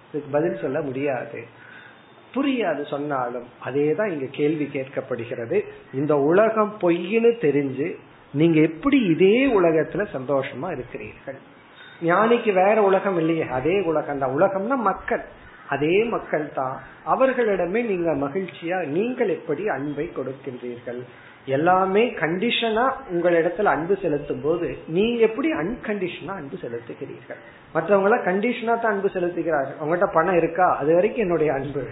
[SPEAKER 1] இதுக்கு பதில் சொல்ல முடியாது. புரியாது சொன்னாலும் அதே தான் இங்க கேள்வி கேட்கப்படுகிறது. இந்த உலகம் பொய்னு தெரிஞ்சு நீங்க எப்படி இதே உலகத்துல சந்தோஷமா இருக்கிறீர்கள்? ஞானிக்கு வேற உலகம் இல்லையே அதே உலகம் தான். உலகம்னா மக்கள். அதே மக்கள் தான். அவர்களிடமே நீங்க மகிழ்ச்சியா நீங்கள் எப்படி அன்பை கொடுக்கின்றீர்கள்? எல்லாமே கண்டிஷனா உங்களிடத்துல அன்பு செலுத்தும் போது நீ எப்படி அன்கண்டிஷனா அன்பு செலுத்துகிறீர்கள்? மற்றவங்கள கண்டிஷனா தான் அன்பு செலுத்துகிறார்கள். உங்ககிட்ட பணம் இருக்கா? அது வரைக்கும் என்னுடைய அன்பு.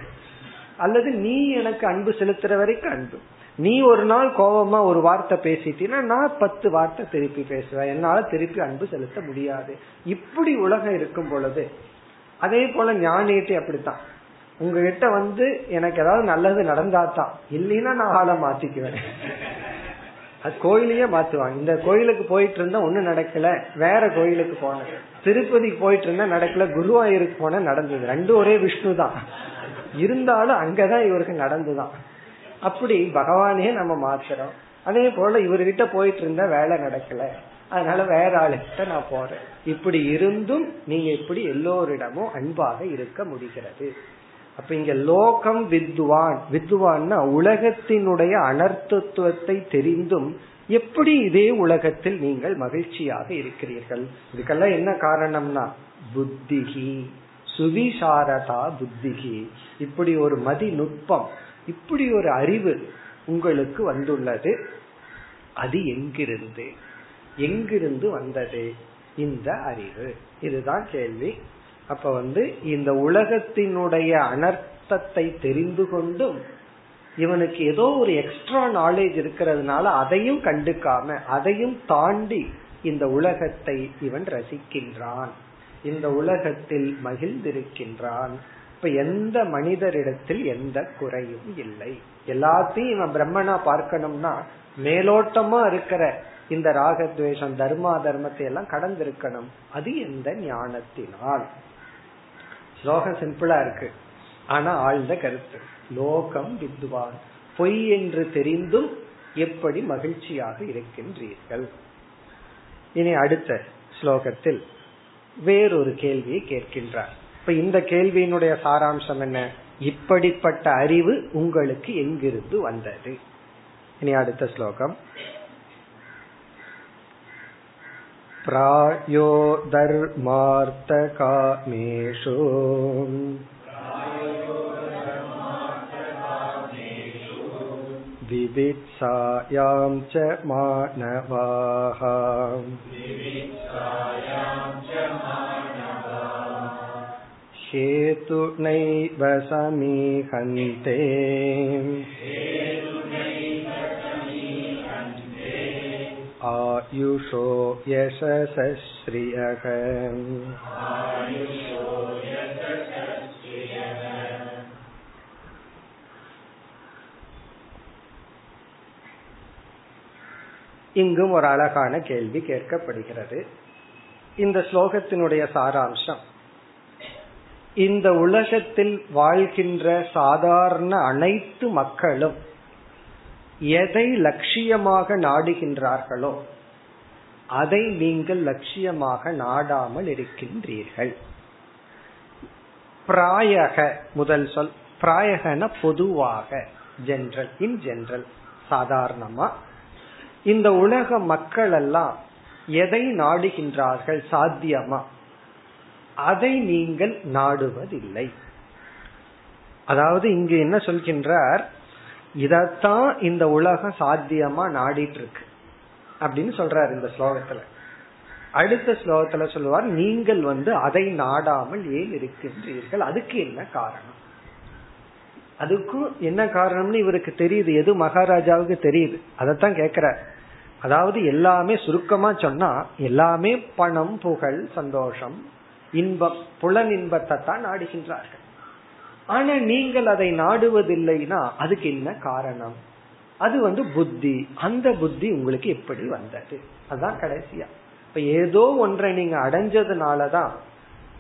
[SPEAKER 1] அல்லது நீ எனக்கு அன்பு செலுத்துற வரைக்கும் அன்பு. நீ ஒரு நாள் கோபமா ஒரு வார்த்தை பேசிட்டீன்னா நான் பத்து வார்த்தை திருப்பி பேசுவேன். என்னால திருப்பி அன்பு செலுத்த முடியாது. இப்படி உலகம் இருக்கும் பொழுது அதே போல ஞானியத்தை அப்படித்தான். உங்ககிட்ட வந்து எனக்கு ஏதாவது நல்லது நடந்தாதான் இல்லைன்னா நான் ஆளை மாத்திக்குவேன். அது கோயிலையே மாத்துவாங்க. இந்த கோயிலுக்கு போயிட்டு இருந்தா ஒண்ணு நடக்கல. வேற கோயிலுக்கு போனேன். திருப்பதிக்கு போயிட்டு இருந்தா நடக்கல. குருவாயூருக்கு போன நடந்தது. ரெண்டும் ஒரே விஷ்ணு தான். இருந்தாலும் அங்கதான் இவருக்கு நடந்துதான். அப்படி பகவானே நம்ம மாத்துறோம். அதே போல இவர்கிட்ட போயிட்டு இருந்தா வேலை நடக்கல. அதனால வேற ஆளுகிட்ட நான் போறேன். இப்படி இருந்தும் நீங்க இப்படி எல்லோரிடமும் அன்பாக இருக்க முடிகிறது? அப்ப இங்க லோகம் வித்வான் வித்வான்னா உலகத்தினுடைய அனர்த்தத்துவத்தை தெரிந்தும் எப்படி இதே உலகத்தில் நீங்கள் மகிழ்ச்சியாக இருக்கிறீர்கள்? இதுக்கெல்லாம் என்ன காரணம்னா புத்திகி சுவிசாரதா புத்திகி. இப்படி ஒரு மதி நுட்பம் இப்படி ஒரு அறிவு உங்களுக்கு வந்துள்ளது. அது எங்கிருந்து? எங்கிருந்து வந்தது? இந்த அறிவு. இதுதான் கேள்வி. அப்ப வந்து இந்த உலகத்தினுடைய அனர்த்தத்தை தெரிந்து கொண்டும் இவனுக்கு ஏதோ ஒரு எக்ஸ்ட்ரா நாலேஜ் இருக்கிறதுனால அதையும் கண்டுக்காம அதையும் தாண்டி இந்த உலகத்தை இவன் ரசிக்கின்றான். இந்த உலகத்தில் மகிழ்ந்திருக்கின்றான். இப்ப எந்த மனிதரிடத்தில் எந்த குறையும் இல்லை. எல்லாத்தையும் இவன் பிரம்மனா பார்க்கணும்னா மேலோட்டமா இருக்கிற இந்த ராகத்வேஷம் தர்மா தர்மத்தை எல்லாம் கடந்திருக்கணும். அது எந்த ஞானத்தினால். ஸ்லோகம் சிம்பிளா இருக்கு. ஆனா ஆழ்ந்த கருத்து. லோகம் வித்வான் பொய் என்று தெரிந்தும் எப்படி மகிழ்ச்சியாக இருக்கின்றீர்கள்? இனி அடுத்த ஸ்லோகத்தில் வேறொரு கேள்வியை கேட்கின்றார். இப்ப இந்த கேள்வியினுடைய சாராம்சம் என்ன? இப்படிப்பட்ட அறிவு உங்களுக்கு எங்கிருந்து வந்தது? இனி அடுத்த ஸ்லோகம். प्रायो धर्मार्थकामेषु विवित्सायां च मानवाः हेतुनैव समीहन्ते आयुषो यशसश्रियः இங்கும் ஒரு அழகான கேள்வி கேட்கப்படுகிறது இந்த ஸ்லோகத்தினுடைய சாராம்சம் இந்த உலகத்தில் வாழ்கின்ற சாதாரண அனைத்து மக்களும் எதை லட்சியமாக நாடுகின்றார்களோ அதை நீங்கள் லட்சியமாக நாடாமல் இருக்கின்றீர்கள். பிராயக முதல் சொல். பிராயகன பொதுவாக ஜென்ரல் இன் ஜென்ரல் சாதாரணமா. இந்த உலக மக்கள் எல்லாம் எதை நாடுகின்றார்கள் சாத்தியமா? அதை நீங்கள் நாடுவதில்லை. அதாவது இங்கு என்ன சொல்கின்றார்? இதத்தான் இந்த உலகம் சாத்தியமா நாடிட்டு இருக்கு அப்படின்னு சொல்றாரு இந்த ஸ்லோகத்துல. அடுத்த ஸ்லோகத்துல சொல்லுவார் நீங்கள் வந்து அதை நாடாமல் ஏன் இருக்கின்றீர்கள்? அதுக்கு என்ன காரணம்? அதுக்கும் என்ன காரணம்னு இவருக்கு தெரியுது எது மகாராஜாவுக்கு தெரியுது. அதைத்தான் கேக்குற அதாவது எல்லாமே சுருக்கமா சொன்னா எல்லாமே பணம் புகழ் சந்தோஷம் இன்பம் புலன் இன்பத்தை தான் நாடுகின்றார்கள். ஆனா நீங்கள் அதை நாடுவதில்லைன்னா அதுக்கு என்ன காரணம்? அது வந்து புத்தி. அந்த புத்தி உங்களுக்கு எப்படி வந்தது? அதுதான் கடைசியா. இப்ப ஏதோ ஒன்றை நீங்க அடைஞ்சதுனாலதான்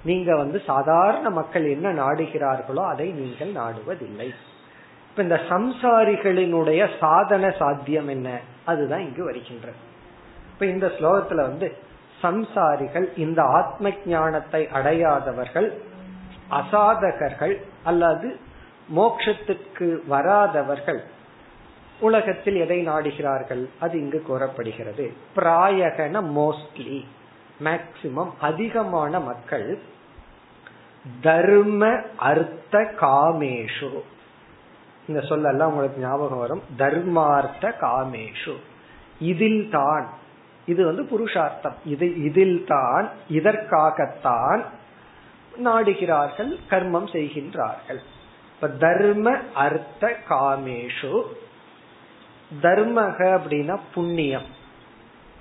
[SPEAKER 1] நீங்க வந்து சாதாரண மக்கள் என்ன நாடுகிறார்களோ அதை நீங்கள் நாடுவதில்லை. இப்ப இந்த சம்சாரிகளினுடைய சாதன சாத்தியம் என்ன? அதுதான் இங்கு வருகின்ற. இப்ப இந்த ஸ்லோகத்துல வந்து சம்சாரிகள் இந்த ஆத்ம ஞானத்தை அடையாதவர்கள் அசாதகர்கள் அல்லது மோட்சத்துக்கு வராதவர்கள் உலகத்தில் எதை நாடுகிறார்கள்? அது இங்கு கூறப்படுகிறது. பிராயகன மோஸ்ட்லி. மேக்சிமம் அதிகமான மக்கள் தர்ம அர்த்த காமேஷு. இந்த சொல்லெல்லாம் உங்களுக்கு ஞாபகம் வரும். தர்மார்த்த காமேஷு. இதில் தான் இது வந்து புருஷார்த்தம். இது இதில் தான் இதற்காகத்தான் நாடுகிறார்கள் கர்மம் செய்கின்றார்கள். இப்ப தர்ம அர்த்த காமேஷு. தர்மக அப்படின்னா புண்ணியம்.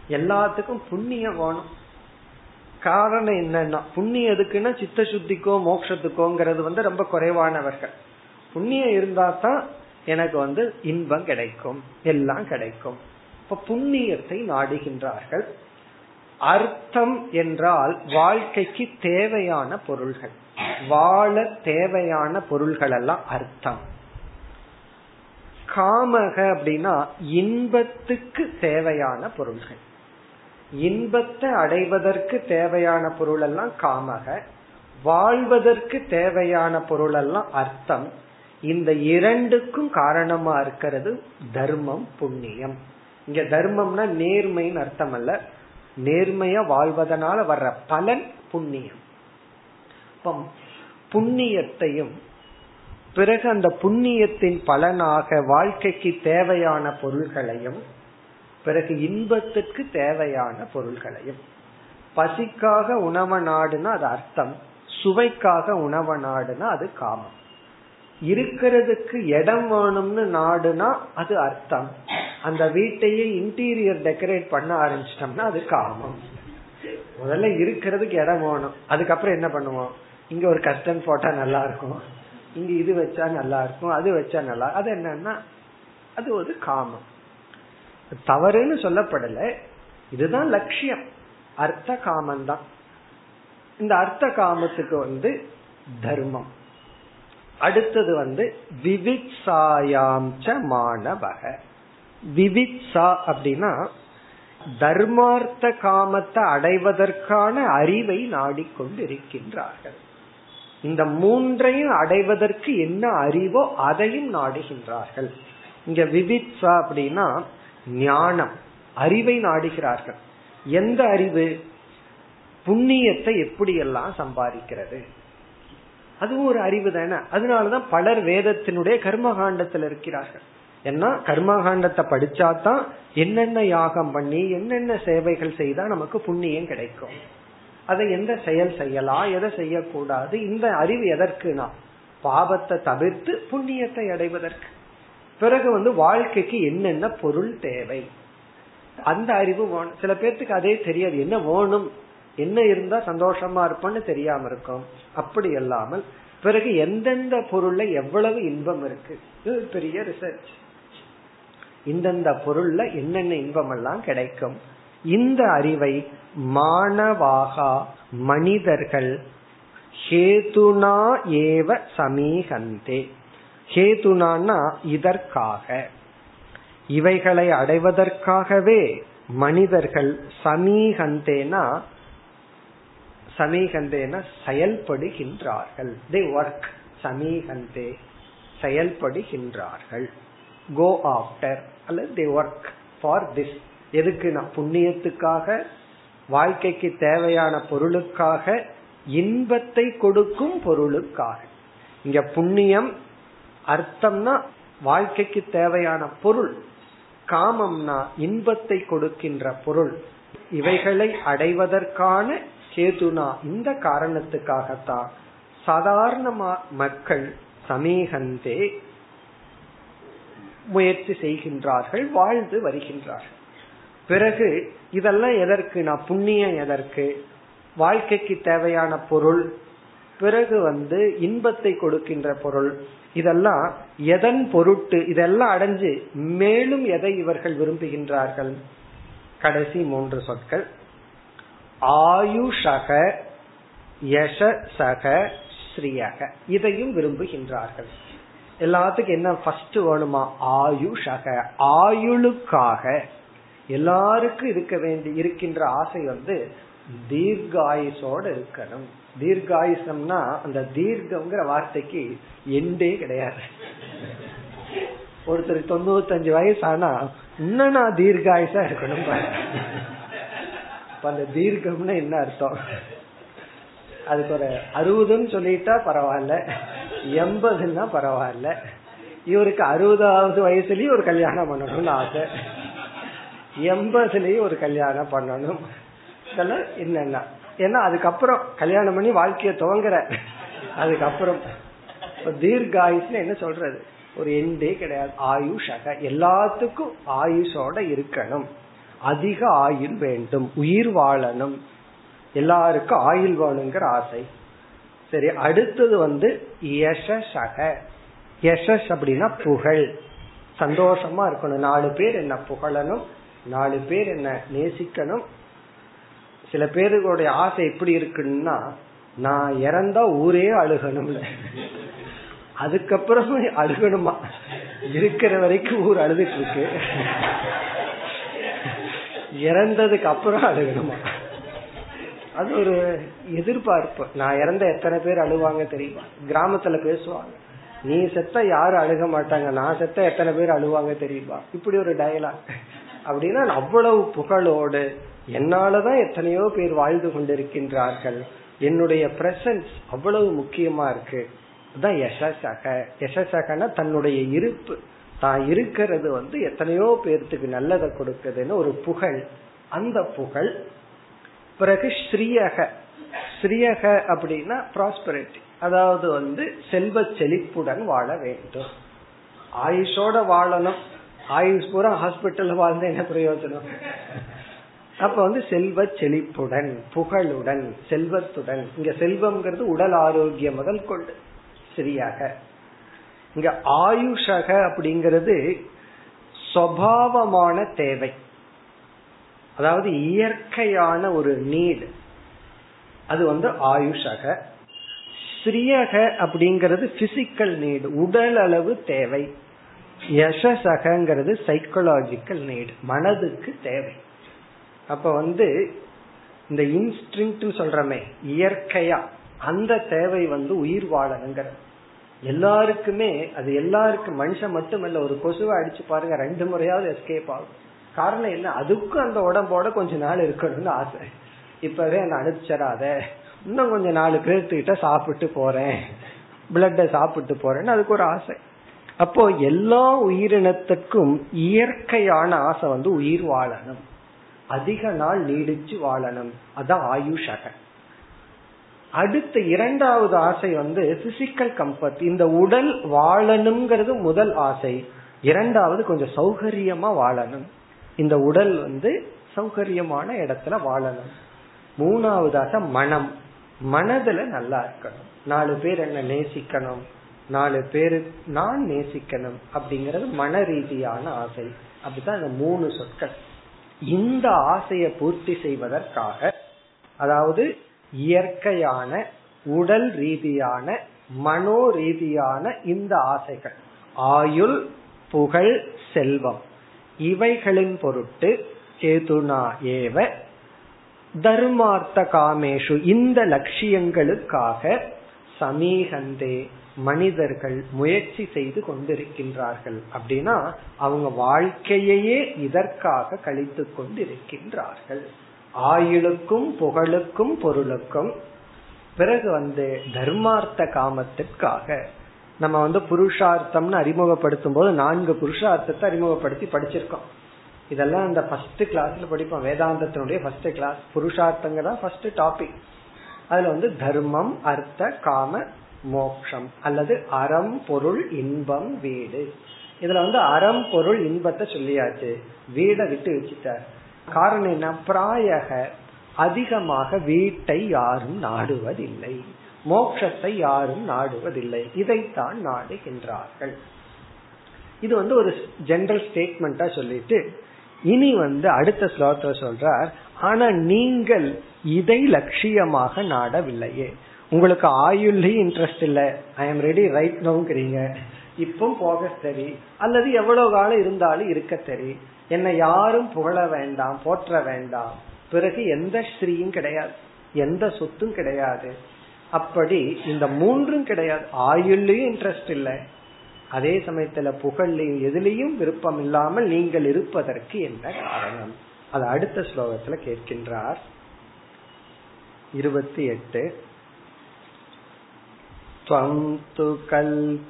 [SPEAKER 1] எல்லாத்துக்கும் புண்ணியம் வேணும். காரணம் என்னன்னா புண்ணியம் எதுக்குன்னா சித்த சுத்திக்கோ மோட்சத்துக்கோங்கிறது வந்து ரொம்ப குறைவானவர்கள். புண்ணியம் இருந்தா தான் எனக்கு வந்து இன்பம் கிடைக்கும் எல்லாம் கிடைக்கும். இப்ப புண்ணியத்தை நாடுகின்றார்கள். அர்த்தம் என்றால் வாழ்க்கைக்கு தேவையான பொருள்கள். வாழ தேவையான பொருள்கள் எல்லாம் அர்த்தம். காமக அப்படின்னா இன்பத்துக்கு தேவையான பொருள்கள். இன்பத்தை அடைவதற்கு தேவையான பொருள் எல்லாம் காமக. வாழ்வதற்கு தேவையான பொருள் எல்லாம் அர்த்தம். இந்த இரண்டுக்கும் காரணமா இருக்கிறது தர்மம் புண்ணியம். இங்க தர்மம்னா நேர்மைன்னு அர்த்தம் அல்ல நேர்மையா வாழ்வதனால வர்ற பலன் புண்ணியம். புண்ணியத்தையும் பிறகு அந்த புண்ணியத்தின் பலனாக வாழ்க்கைக்கு தேவையான பொருள்களையும் பிறகு இன்பத்திற்கு தேவையான பொருள்களையும். பசிக்காக உணவ நாடுனா அது அர்த்தம் சுவைக்காக உணவ நாடுனா அது காமம். இருக்கிறதுக்கு இடம் வேணும்னு நாடுனா அது அர்த்தம் அந்த வீட்டையே இன்டீரியர் டெக்கரேட் பண்ண ஆரம்பிச்சிட்டோம்னா அது காமம். முதல்ல இருக்கிறதுக்கு இடம் வேணும். அதுக்கப்புறம் என்ன பண்ணுவோம்? இங்க ஒரு கஸ்டம் போட்டா நல்லா இருக்கும் இங்க இது வச்சா நல்லா இருக்கும் அது வச்சா நல்லா அது என்னன்னா அது ஒரு காமம். தவறுன்னு சொல்லப்படல. இதுதான் லட்சியம். அர்த்த காமம் தான் இந்த அர்த்த காமத்துக்கு வந்து தர்மம். அடுத்தது வந்து விவித்சாயாம் மாணவக விவிச்சா அப்படின்னா தர்மார்த்த காமத்தை அடைவதற்கான அறிவை நாடிக்கொண்டிருக்கின்றார்கள். இந்த மூன்றையும் அடைவதற்கு என்ன அறிவோ அதையும் நாடுகின்றார்கள். இங்க விவிச்சா அப்படின்னா ஞானம் அறிவை நாடுகிறார்கள். எந்த அறிவு? புண்ணியத்தை எப்படியெல்லாம் சம்பாதிக்கிறது? அதுவும் ஒரு அறிவு தானே. அதனாலதான் பலர் வேதத்தினுடைய கர்மகாண்டத்தில் இருக்கிறார்கள். ஏன்னா கர்மகாண்டத்தை படிச்சாதான் என்னென்ன யாகம் பண்ணி என்னென்ன சேவைகள் செய்தா நமக்கு புண்ணியம் கிடைக்கும். அதை எந்த செயல் செய்யலாம் எதை செய்யக்கூடாது இந்த அறிவு எதற்குனா பாவத்தை தவிர்த்து புண்ணியத்தை அடைவதற்கு. பிறகு வந்து வாழ்க்கைக்கு என்னென்ன பொருள் தேவை? அந்த அறிவு வேணும். சில பேர்த்துக்கு அதே தெரியாது. என்ன வேணும்? என்ன இருந்தா சந்தோஷமா இருப்போம்னு தெரியாம இருக்கும். அப்படி இல்லாமல் பிறகு எந்தெந்த பொருள்ல எவ்வளவு இன்பம் இருக்கு? பெரிய ரிசர்ச் இந்தந்த பொருள்ல என்னென்ன இன்பம் எல்லாம் கிடைக்கும்? இந்த அறிவை மாணவாகா மனிதர்கள் ஹேதுனா ஏவ சமீகந்தே. ஹேதுனான்னா இதற்காக. இவைகளை அடைவதற்காகவே மனிதர்கள் சமீகந்தேனா சமீகந்தேன செயல்படுகின்றார்கள். தே ஒர்க் சமீகந்தே செயல்படுகின்றார்கள். கோ ஆஃப்டர் அல்லது தே ஒர்க் ஃபார் திஸ் எதுக்கு நான் புண்ணியத்துக்காக வாழ்க்கைக்கு தேவையான பொருளுக்காக இன்பத்தை கொடுக்கும் பொருளுக்காக. இங்க புண்ணியம் அர்த்தம்னா வாழ்க்கைக்கு தேவையான பொருள். காமம்னா இன்பத்தை கொடுக்கின்ற பொருள். இவைகளை அடைவதற்கான சேதுனா இந்த காரணத்துக்காகத்தான். சாதாரண மக்கள் சமீகந்தே முயற்சி செய்கின்றார்கள் வாழ்ந்து வருகின்றார்கள். பிறகு இதெல்லாம் எதற்கு? நான் புண்ணியம் எதற்கு? வாழ்க்கைக்கு தேவையான பொருள் பிறகு வந்து இன்பத்தை கொடுக்கின்ற பொருள் இதெல்லாம் எதன் பொருட்டு இதெல்லாம் அடைஞ்சு மேலும் எதை இவர்கள் விரும்புகின்றார்கள்? கடைசி மூன்று சொற்கள். ஆயுஷக யசக ஸ்ரீயக. இதையும் விரும்புகின்றார்கள். எல்லாத்துக்கும் என்ன ஃபர்ஸ்ட் வேணுமா? ஆயுஷக. ஆயுளுக்காக. எல்லாருக்கும் இருக்க வேண்டி இருக்கின்ற ஆசை வந்து தீர்காயுசோட இருக்கணும். தீர்காயுசம்னா அந்த தீர்க்கங்கிற வார்த்தைக்கு எண்டே கிடையாது. ஒருத்தருக்கு தொண்ணூத்தஞ்சு வயசு ஆனா இன்னும் நான் தீர்காயுசா இருக்கணும் அந்த தீர்க்கம்னா என்ன அர்த்தம்? அதுக்கு ஒரு அறுபதுன்னு சொல்லிட்டா பரவாயில்ல. எண்பதுன்னா பரவாயில்ல. இவருக்கு அறுபதாவது வயசுலயும் ஒரு கல்யாணம் பண்ணணும்னு ஆசை. எண்பதுலயும் ஒரு கல்யாணம் பண்ணணும். இதெல்லாம் என்னன்னா ஏன்னா அதுக்கப்புறம் கல்யாணம் பண்ணி வாழ்க்கைய துவங்குற. அதுக்கப்புறம் தீர்காயுஷ்னு என்ன சொல்றது? ஒரு எண்டே கிடையாது. ஆயுஷக எல்லாத்துக்கும் ஆயுஷோட இருக்கணும். அதிக ஆயுள் வேண்டும். உயிர் வாழணும். எல்லாருக்கும் ஆயுள் வேணுங்கிற ஆசை. சரி அடுத்தது வந்து யசக யசஸ் அப்படின்னா புகழ். சந்தோஷமா இருக்கணும். நாலு பேர் என்ன புகழணும்? நாலு பேர் என்ன நேசிக்கணும்? சில பேருடைய ஆசை எப்படி இருக்குன்னா நான் இறந்தா ஊரே அழுகணும்ல. அதுக்கப்புறம் அழுகணுமா? இருக்கிற வரைக்கும் ஊர் அழுதுட்டு இருக்கு. இறந்ததுக்கு அப்புறம் அழுகணுமா? அது ஒரு எதிர்பார்ப்பு. நான் இறந்த எத்தனை பேர் அழுவாங்க தெரியுமா? கிராமத்துல பேசுவாங்க. நீ செத்த யாரும் அழுக மாட்டாங்க. நான் செத்த எத்தனை பேர் அழுவாங்க தெரியுமா? இப்படி ஒரு டயலாக் அப்படின்னா அவ்வளவு புகழோடு என்னாலதான் எத்தனையோ பேர் வாழ்ந்து கொண்டிருக்கின்றார்கள். என்னுடைய பிரசன்ஸ் அவ்வளவு முக்கியமா இருக்கு. தான் யசசக. யசசகனா தன்னுடைய இருப்பு. தான் இருக்கிறது வந்து எத்தனையோ பேர்த்துக்கு நல்லதை கொடுக்குதுன்னு ஒரு புகழ். அந்த புகழ் பிறகு ஸ்ரீயக. ஸ்ரீயக அப்படின்னா ப்ராஸ்பரிட்டி அதாவது வந்து செல்வ செழிப்புடன் வாழ வேண்டும். ஆயுஷோட வாழணும். ஆயுஷ் பூரா ஹாஸ்பிட்டல் வாழ்ந்த என்ன பிரயோஜனம்? அப்ப வந்து செல்வ செழிப்புடன் புகழுடன் செல்வத்துடன். இங்க செல்வம்ங்கிறது உடல் ஆரோக்கியம் முதல் கொண்டு. சரியாக இங்க ஆயுஷக அப்படிங்கிறது சுவாவமான தேவை. அதாவது இயற்கையான ஒரு நீட் அது வந்து ஆயுஷக. ஸ்ரீயக அப்படிங்கிறது பிசிக்கல் நீடு உடல் அளவு தேவை. யசசகங்கிறது சைக்கலாஜிக்கல் நீடு மனதுக்கு தேவை. அப்ப வந்து இந்த இன்ஸ்டிங் சொல்றமே இயற்கையா. அந்த தேவை வந்து உயிர் வாழணுங்கிறது. எல்லாருக்குமே அது எல்லாருக்கும் மனுஷன் மட்டுமல்ல ஒரு கொசுவை அடிச்சு பாருங்க ரெண்டு முறையாவது எஸ்கேப் ஆகும். காரணம் என்ன? அதுக்கும் அந்த உடம்போட கொஞ்ச நாள் இருக்கணும்னு ஆசை. இப்பவே என்ன அனுப்பிச்சிடாத. இன்னும் கொஞ்சம் நாலு பேர்த்துக்கிட்ட சாப்பிட்டு போறேன். பிளட்ட சாப்பிட்டு போறேன்னு அதுக்கு ஒரு ஆசை. அப்போ எல்லா உயிரினத்துக்கும் இயற்கையான ஆசை வந்து உயிர் வாழணும். அதிக நாள் நீடிச்சு வாழணும். அதான் ஆயுஷக அடுத்த இரண்டாவது ஆசை வந்து பிசிக்கல் கம்பர்ட் இந்த உடல் வாழணுங்கிறது முதல் ஆசை. இரண்டாவது கொஞ்சம் சௌகரியமா வாழணும். இந்த உடல் வந்து சௌகரியமான இடத்துல வாழணும். மூணாவதாக மனம். மனதுல நல்லா இருக்கணும். நாலு பேர் என்ன நேசிக்கணும். நாலு பேரு நான் நேசிக்கணும் அப்படிங்கறது மன ரீதியான ஆசை. அப்படிதான் இந்த மூணு சொற்கள். இந்த ஆசையை பூர்த்தி செய்வதற்காக அதாவது இயற்கையான உடல் ரீதியான மனோ ரீதியான இந்த ஆசைகள். ஆயுள் புகழ் செல்வம். இவைகளின் பொருட்டு கேதுனா ஏவ தர்மார்த்த காமேஷு இந்த லட்சியங்களுக்காக சமீகந்தே மனிதர்கள் முயற்சி செய்து கொண்டிருக்கின்றார்கள். அப்படின்னா அவங்க வாழ்க்கையையே இதற்காக கழித்து கொண்டிருக்கின்றார்கள். ஆயுளுக்கும் புகழுக்கும் பொருளுக்கும் பிறகு வந்து தர்மார்த்த காமத்திற்காக நம்ம வந்து புருஷார்த்தம்னு அறிமுகப்படுத்தும் போது நான்கு புருஷார்த்தத்தை அறிமுகப்படுத்தி படிச்சிருக்கோம். இதெல்லாம் அந்த ஃபர்ஸ்ட் கிளாஸ்ல படிப்போம். வேதாந்தத்தினுடைய ஃபர்ஸ்ட் கிளாஸ் புருஷார்த்தங்க தான் ஃபர்ஸ்ட் டாபிக் அதுல வந்து தர்மம் அர்த்த காம மோக்ஷம். அல்லது அறம் பொருள் இன்பம் வீடு. இதுல வந்து அறம் பொருள் இன்பத்தை சொல்லியாச்சு. வீடை விட்டு வச்சுட்டார் காரணம் என்ன? பிராயக அதிகமாக வீட்டை யாரும் நாடுவதில்லை. மோட்சத்தை யாரும் நாடுவதில்லை. இதைத்தான் நாடுகின்றார்கள். இது வந்து ஒரு ஜெனரல் ஸ்டேட்மெண்டா சொல்லிட்டு இனி வந்து அடுத்த ஸ்லோகத்துல சொல்றார் ஆனா நீங்கள் இதை லட்சியமாக நாடவில்லையே. உங்களுக்கு ஆயுள்லயும் இன்ட்ரெஸ்ட் இல்ல. ஐ எம் ரெடி ரைட் நோங்கிறீங்க இப்போ போக சரி. அல்லது எவ்வளவு காலம் இருந்தாலும் இருக்க சரி. என்னை யாரும் புகழ வேண்டாம் போற்ற வேண்டாம். பிறகு எந்த ஸ்ரீயும் கிடையாது. எந்த சொத்தும் கிடையாது. அப்படி இந்த மூன்றும் கிடையாது ஆயுள்லயும் இன்ட்ரெஸ்ட் இல்லை அதே சமயத்துல புகழ்லையும் எதுலையும் விருப்பம் இல்லாமல் நீங்கள் இருப்பதற்கு என்ன காரணம் அது அடுத்த ஸ்லோகத்துல கேட்கின்றார் இருபத்தி எட்டு त्वं तु कल्पकविर्दक्षः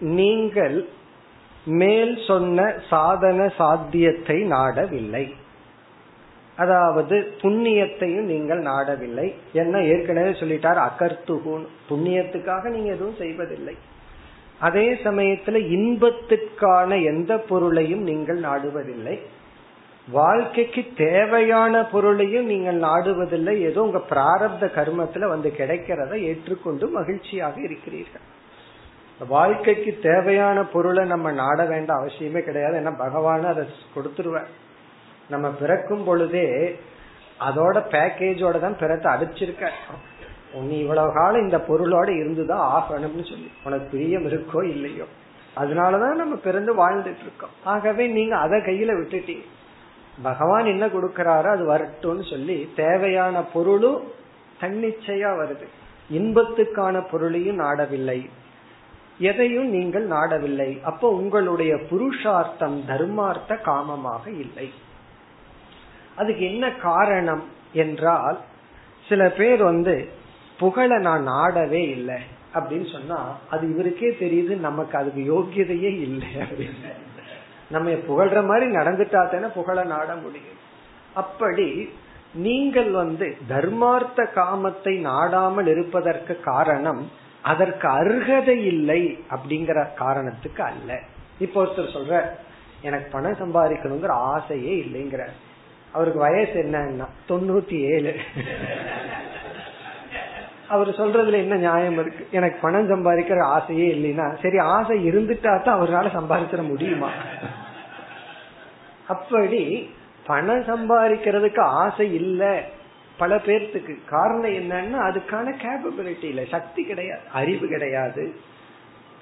[SPEAKER 1] நீங்கள் மேல் சொன்ன சாதன சாத்தியத்தை நாடவில்லை. அதாவது புண்ணியத்தையும் நீங்கள் நாடவில்லை. என்ன ஏற்கனவே சொல்லிட்டார் அகர்த்துகுன். புண்ணியத்துக்காக நீங்க எதுவும் செய்வதில்லை. அதே சமயத்துல இன்பத்துக்கான எந்த பொருளையும் நீங்கள் நாடுவதில்லை. வாழ்க்கைக்கு தேவையான பொருளையும் நீங்கள் நாடுவதில்லை. ஏதோ உங்க பிராரப்த கர்மத்துல வந்து கிடைக்கிறத ஏற்றுக்கொண்டு மகிழ்ச்சியாக இருக்கிறீர்கள். வாழ்க்கைக்கு தேவையான பொருளை நம்ம நாட வேண்ட அவசியமே கிடையாது. ஏன்னா பகவான் அதை கொடுத்துருவேன் நம்ம பிறக்கும் பொழுதே அதோட பேக்கேஜோட தான் பிறத்தை அடிச்சிருக்க உன் இவ்வளவு காலம் இந்த பொருளோட இருந்துதான் ஆகணும்னு சொல்லி. உனக்கு பிரியம் இருக்கோ இல்லையோ. அதனாலதான் நம்ம பிறந்து வாழ்ந்துட்டு இருக்கோம். ஆகவே நீங்க அதை கையில விட்டுட்டீங்க. பகவான் என்ன கொடுக்கறாரோ அது வரட்டும்னு சொல்லி தேவையான பொருளும் தன்னிச்சையா வருது. இன்பத்துக்கான பொருளையும் நாடவில்லை. எதையும் நீங்கள் நாடவில்லை. அப்போ உங்களுடைய புருஷார்த்தம் தர்மார்த்த காமமாக இல்லை. அதுக்கு என்ன காரணம் என்றால் சில பேர் வந்து புகழ நான் நாடவே இல்லை. அப்படின்னு சொன்னா அது இவருக்கே தெரியுது நமக்கு அதுக்கு யோகியதையே இல்லை அப்படின்னு. நம்ம புகழ்ற மாதிரி நடந்துட்டா தானே புகழ நாட முடியும். அப்படி நீங்கள் வந்து தர்மார்த்த காமத்தை நாடாமல் இருப்பதற்கு காரணம் அதற்கு அருகதை இல்லை அப்படிங்கிற காரணத்துக்கு அல்ல. இப்போ ஒருத்தர் சொல்ற எனக்கு பணம் சம்பாதிக்கணுங்கிற ஆசையே இல்லைங்கிற அவருக்கு வயசு என்னன்னா தொண்ணூத்தி ஏழு அவர் சொல்றதுல என்ன நியாயம் இருக்கு? எனக்கு பணம் சம்பாதிக்கிற ஆசையே இல்லைன்னா சரி ஆசை இருந்துட்டா தான் அவரால் சம்பாதிச்சிட முடியுமா? அப்படி பணம் சம்பாதிக்கிறதுக்கு ஆசை இல்லை பல பேர்த்துக்கு. காரணம் என்னன்னா அதுக்கான கேபபிலிட்டி இல்லை. சக்தி கிடையாது. அறிவு கிடையாது.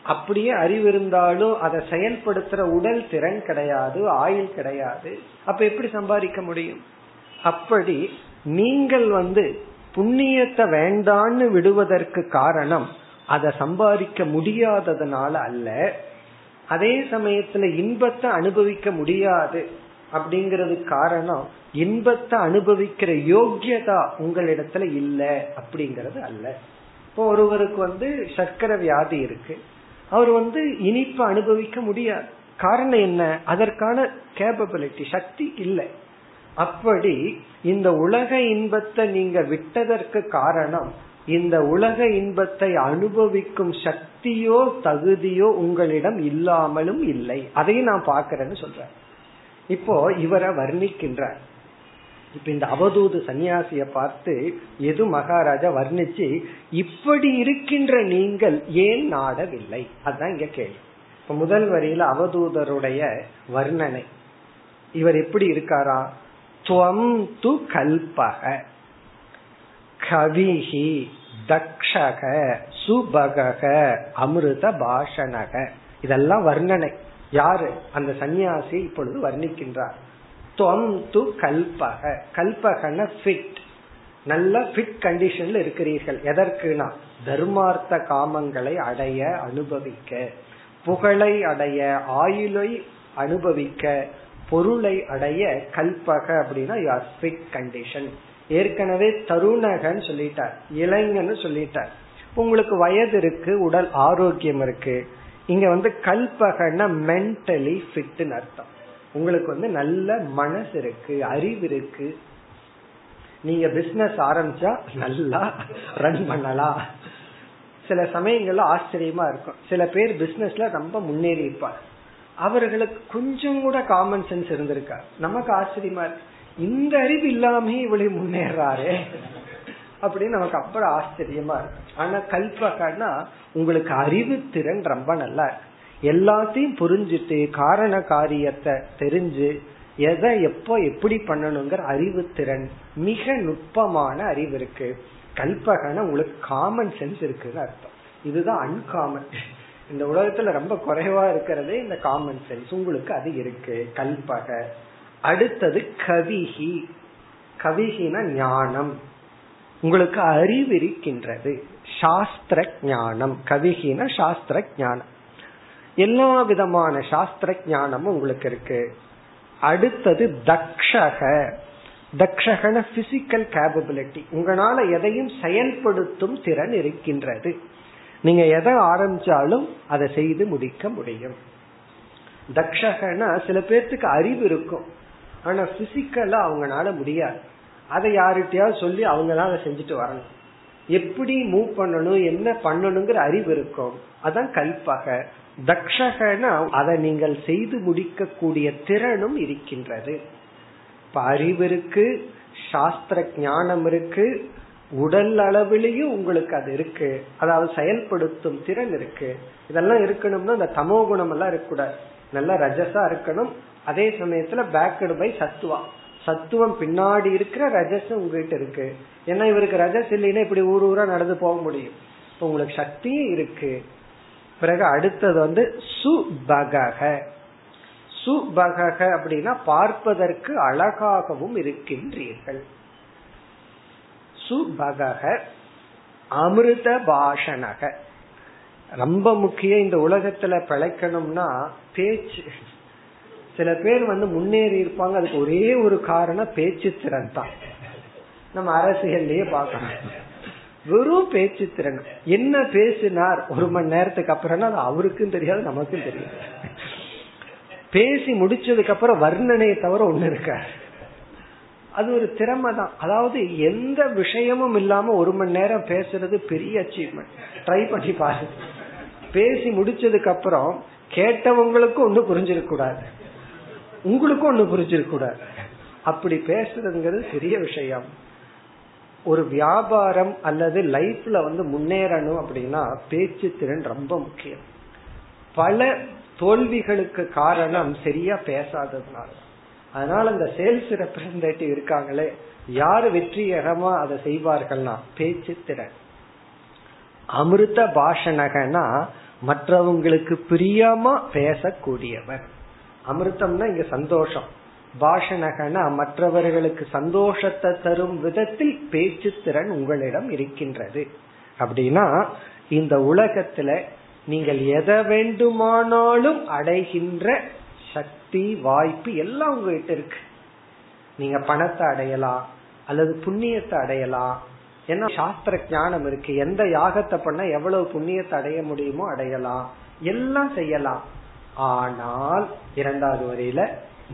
[SPEAKER 1] அப்படியே அறிவு இருந்தாலும் அதை செயல்படுத்துற உடல் திறன் கிடையாது ஆயுள் கிடையாது. அப்ப எப்படி சம்பாதிக்க முடியும்? அப்படி நீங்கள் வந்து புண்ணியத்தை வேண்டான்னு விடுவதற்கு காரணம் அதை சம்பாதிக்க முடியாததுனால அல்ல. அதே சமயத்துல இன்பத்தை அனுபவிக்க முடியாது. அப்படிங்கறது காரணம் இன்பத்தை அனுபவிக்கிற யோக்கியதா உங்களிடத்துல இல்ல அப்படிங்கறது அல்ல. இப்போ ஒருவருக்கு வந்து சர்க்கரை வியாதி இருக்கு. அவர் வந்து இனிப்பு அனுபவிக்க முடியாது. காரணம் என்ன? அதற்கான கேப்பபிலிட்டி சக்தி இல்லை. அப்படி இந்த உலக இன்பத்தை நீங்க விட்டதற்கு காரணம் இந்த உலக இன்பத்தை அனுபவிக்கும் சக்தியோ தகுதியோ உங்களிடம் இல்லாமலும் இல்லை. அதையும் நான் பாக்கிறேன்னு சொல்றேன். இப்போ இவரை வர்ணிக்கின்றார். இப்ப இந்த அவதூது சன்னியாசிய பார்த்து எது மகாராஜா வர்ணிச்சு இப்படி இருக்கின்ற நீங்கள் ஏன் நாடவில்லை? அதுதான் இங்க கேள்வி. இப்ப முதல் வரியில அவதூதருடைய வர்ணனை. இவர் எப்படி இருக்காரா? துவம் து கல்பக கவிஹி தக்ஷக சுபக அமிர்த பாஷணக இதெல்லாம் வர்ணனை. யாரு? அந்த சன்னியாசி இப்பொழுது வர்ணிக்கின்றார். துவம் து கல்பக. கல்பகன ஃபிட் நல்ல ஃபிட் கண்டிஷன்ல இருக்கிறீர்கள். எதற்குனா? தர்மார்த்த காமங்களை அடைய அனுபவிக்க. புகழை அடைய ஆயுளை அனுபவிக்க. பொருளை அடைய கல்பக அப்படின்னா யூஆர் ஃபிட் கண்டிஷன் ஏற்கனவே தருணகன்னு சொல்லிட்டார். இளைஞன்னு சொல்லிட்டார். உங்களுக்கு வயது இருக்கு உடல் ஆரோக்கியம் இருக்கு. இங்க வந்து கல்பகன மென்டலி ஃபிட்னு அர்த்தம். உங்களுக்கு வந்து நல்ல மனசு இருக்கு அறிவு இருக்கு. நீங்க பிசினஸ் ஆரம்பிச்சா நல்லா ரன் பண்ணலாம். சில சமயங்கள்ல ஆச்சரியமா இருக்கும். சில பேர் பிசினஸ்ல ரொம்ப முன்னேறி இருப்பார் அவர்களுக்கு கொஞ்சம் கூட காமன் சென்ஸ் இருந்திருக்கார் நமக்கு ஆச்சரியமா இருக்கு. இந்த அறிவு இல்லாம இவளை முன்னேறாரு. அப்படின்னு நமக்கு அப்புறம் ஆச்சரியமா இருக்கு. ஆனா கல்பகன்னா உங்களுக்கு அறிவு திறன் ரொம்ப நல்லா இருக்கு. எல்லாத்தையும் புரிஞ்சுட்டு காரண காரியத்தை தெரிஞ்சு எதை எப்போ எப்படி பண்ணணுங்கிற அறிவு திறன் மிக நுட்பமான அறிவு இருக்கு. கல்பகன உங்களுக்கு காமன் சென்ஸ் இருக்குன்னு அர்த்தம். இதுதான் அன்காமன் இந்த உலகத்துல ரொம்ப குறைவா இருக்கிறதே இந்த காமன் சென்ஸ் உங்களுக்கு அது இருக்கு. கல்பக. அடுத்தது கவிஹி கவிஹின ஞானம். உங்களுக்கு அறிவு இருக்கின்றது சாஸ்திர ஞானம் கவிகின சாஸ்திர ஞானம் எல்லா விதமான சாஸ்திர ஞானமும் உங்களுக்கு இருக்கு. அடுத்தது தக்ஷக. தக்ஷகன பிசிக்கல் கேபபிலிட்டி உங்களால எதையும் செயல்படுத்தும் திறன் இருக்கின்றது. நீங்க எதை ஆரம்பிச்சாலும் அதை செய்து முடிக்க முடியும். தக்ஷகனா சில பேர்த்துக்கு அறிவு இருக்கும். ஆனா பிசிக்கலா அவங்களால முடியாது. அதை யாருகிட்டயாவது சொல்லி அவங்க தான் அதை செஞ்சுட்டு வரணும். எப்படி மூவ் பண்ணணும் என்ன பண்ணணுங்கிற அறிவு இருக்கும். அதான் கல்பக. தக்ஷகனா அதை நீங்கள் செய்து முடிக்கக்கூடிய திறனும் இருக்கின்றது. இப்ப அறிவு இருக்கு சாஸ்திர ஞானம் இருக்கு உடல் அளவிலையும் உங்களுக்கு அது இருக்கு. அதாவது செயல்படுத்தும் திறன் இருக்கு. இதெல்லாம் இருக்கணும்னா இந்த தமோ குணம் எல்லாம் இருக்கக்கூடாது. நல்லா ரஜசா இருக்கணும். அதே சமயத்துல பேக்கடு பை சத்துவா சத்துவம் பின்னாடி இருக்கிற ரஜஸ் உங்ககிட்ட இருக்கு. ஏன்னா இவருக்கு ரஜஸ் இல்லைன்னா இப்படி ஊர் ஊரா நடந்து போக முடியும். இப்ப உங்களுக்கு சக்தியும் இருக்கு. பிறகு அடுத்தது வந்து சுபகக சுபகக அப்படின்னா பார்ப்பதற்கு அழகாகவும் இருக்கின்றீர்கள். சுபகக அமிர்த பாஷணக ரொம்ப முக்கியம் இந்த உலகத்துல பிழைக்கணும்னா பேச்சு சில பேர் வந்து முன்னேறி இருப்பாங்க. அதுக்கு ஒரே ஒரு காரணம் பேச்சு திறன் தான். நம்ம அரசியல்லயே பார்க்கணும் வெறும் பேச்சு திறன். என்ன பேசினார் ஒரு மணி நேரத்துக்கு அப்புறம்னா அது அவருக்கும் தெரியாது நமக்கும் தெரியாது. பேசி முடிச்சதுக்கு அப்புறம் வர்ணனையை தவிர ஒண்ணு இருக்க அது ஒரு திறமை தான். அதாவது எந்த விஷயமும் இல்லாம ஒரு மணி நேரம் பேசுறது பெரிய அச்சீவ்மெண்ட் ட்ரை பண்ணி பாரு. பேசி முடிச்சதுக்கு அப்புறம் கேட்டவங்களுக்கும் ஒன்னும் புரிஞ்சிருக்க கூடாது. உங்களுக்கும் ஒண்ணு புரிஞ்சிருக்க கூடாது. அப்படி பேசுறதுங்கிறது பெரிய விஷயம். ஒரு வியாபாரம் அல்லது லைஃப்ல வந்து முன்னேறணும் அப்படின்னா பேச்சு திறன் ரொம்ப முக்கியம். பல தோல்விகளுக்கு காரணம் சரியா பேசாததுனால. அதனால அந்த சேல்ஸ் ரெப்ரசன்டேட்டிவ் இருக்காங்களே யார் வெற்றிகரமா அதை செய்வார்கள்னா பேச்சு திறன். அமிர்த பாஷணகனா மற்றவங்களுக்கு பிரியமா பேசக்கூடியவர். அமிர்தம்னா இங்க சந்தோஷம். பாஷணகனா மற்றவர்களுக்கு சந்தோஷத்தை தரும் விதத்தில் பேச்சு திறன் உங்களிடம் இருக்கின்றது. அப்படின்னா இந்த உலகத்துல நீங்கள் எதை வேண்டுமானாலும் அடைகின்ற சக்தி வாய்ப்பு எல்லாம் உங்ககிட்ட இருக்கு. நீங்க பணத்தை அடையலாம் அல்லது புண்ணியத்தை அடையலாம். ஏன்னா சாஸ்திர ஞானம் இருக்கு. எந்த யாகத்தை பண்ண எவ்வளவு புண்ணியத்தை அடைய முடியுமோ அடையலாம். எல்லாம் செய்யலாம். ஆனால் இரண்டாவது வரையில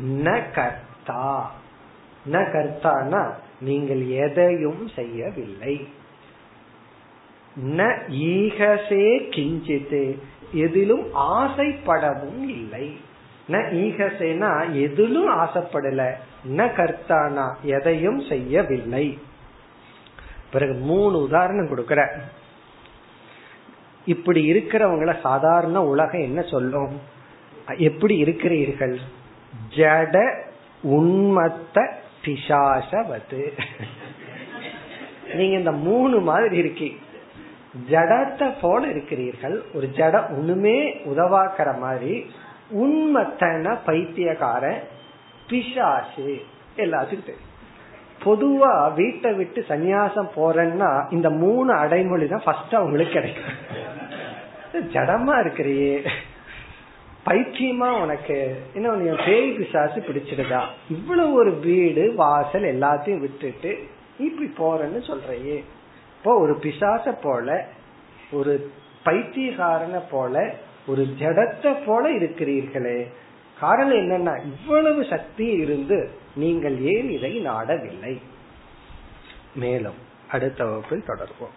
[SPEAKER 1] ந கர்த்தா. ந கர்த்தானா நீங்கள் எதையும் செய்யவில்லை. ந ஈகசே கிஞ்சித்து. எதிலும் ஆசைப்படவும் இல்லை. ந ஈகசேனா எதிலும் ஆசைப்படல. ந கர்த்தானா எதையும் செய்யவில்லை. பிறகு மூணு உதாரணம் கொடுக்கற. இப்படி இருக்கிறவங்கள சாதாரண உலகம் என்ன சொல்லும்? எப்படி இருக்கிறீர்கள்? ஜட உண்மத்த பிசாசவது. நீங்க இந்த மூணு மாதிரி இருக்கீங்க ஜடத்தை போல இருக்கிறீர்கள். ஒரு ஜட ஒண்ணுமே உதவாக்கிற மாதிரி உண்மத்தன பைத்தியக்கார பிசாசு. எல்லாத்துக்கும் தெரியும். பொதுவா வீட்டை விட்டு சன்னியாசம் போறேன்னா இந்த மூணு அடைமொழி தான் ஃபர்ஸ்ட் அவங்களுக்கு கிடைக்கும். ஜடமா இருக்கிறியே. பைத்தியமா உனக்கு? என்ன நீ பேய் பிசாசு பிடிச்சிடுதா? இவ்வளவு ஒரு வீடு வாசல் எல்லாத்தையும் விட்டுட்டு இப்படி போறேன்னு சொல்றையே. இப்போ ஒரு பிசாச போல ஒரு பைத்தியகாரனை போல ஒரு ஜடத்தை போல இருக்கிறீர்களே. காரணம் என்னன்னா இவ்வளவு சக்தி இருந்து நீங்கள் ஏன் இதை நாடவில்லை? மேலும் அடுத்த வகுப்பில் தொடர்வோம்.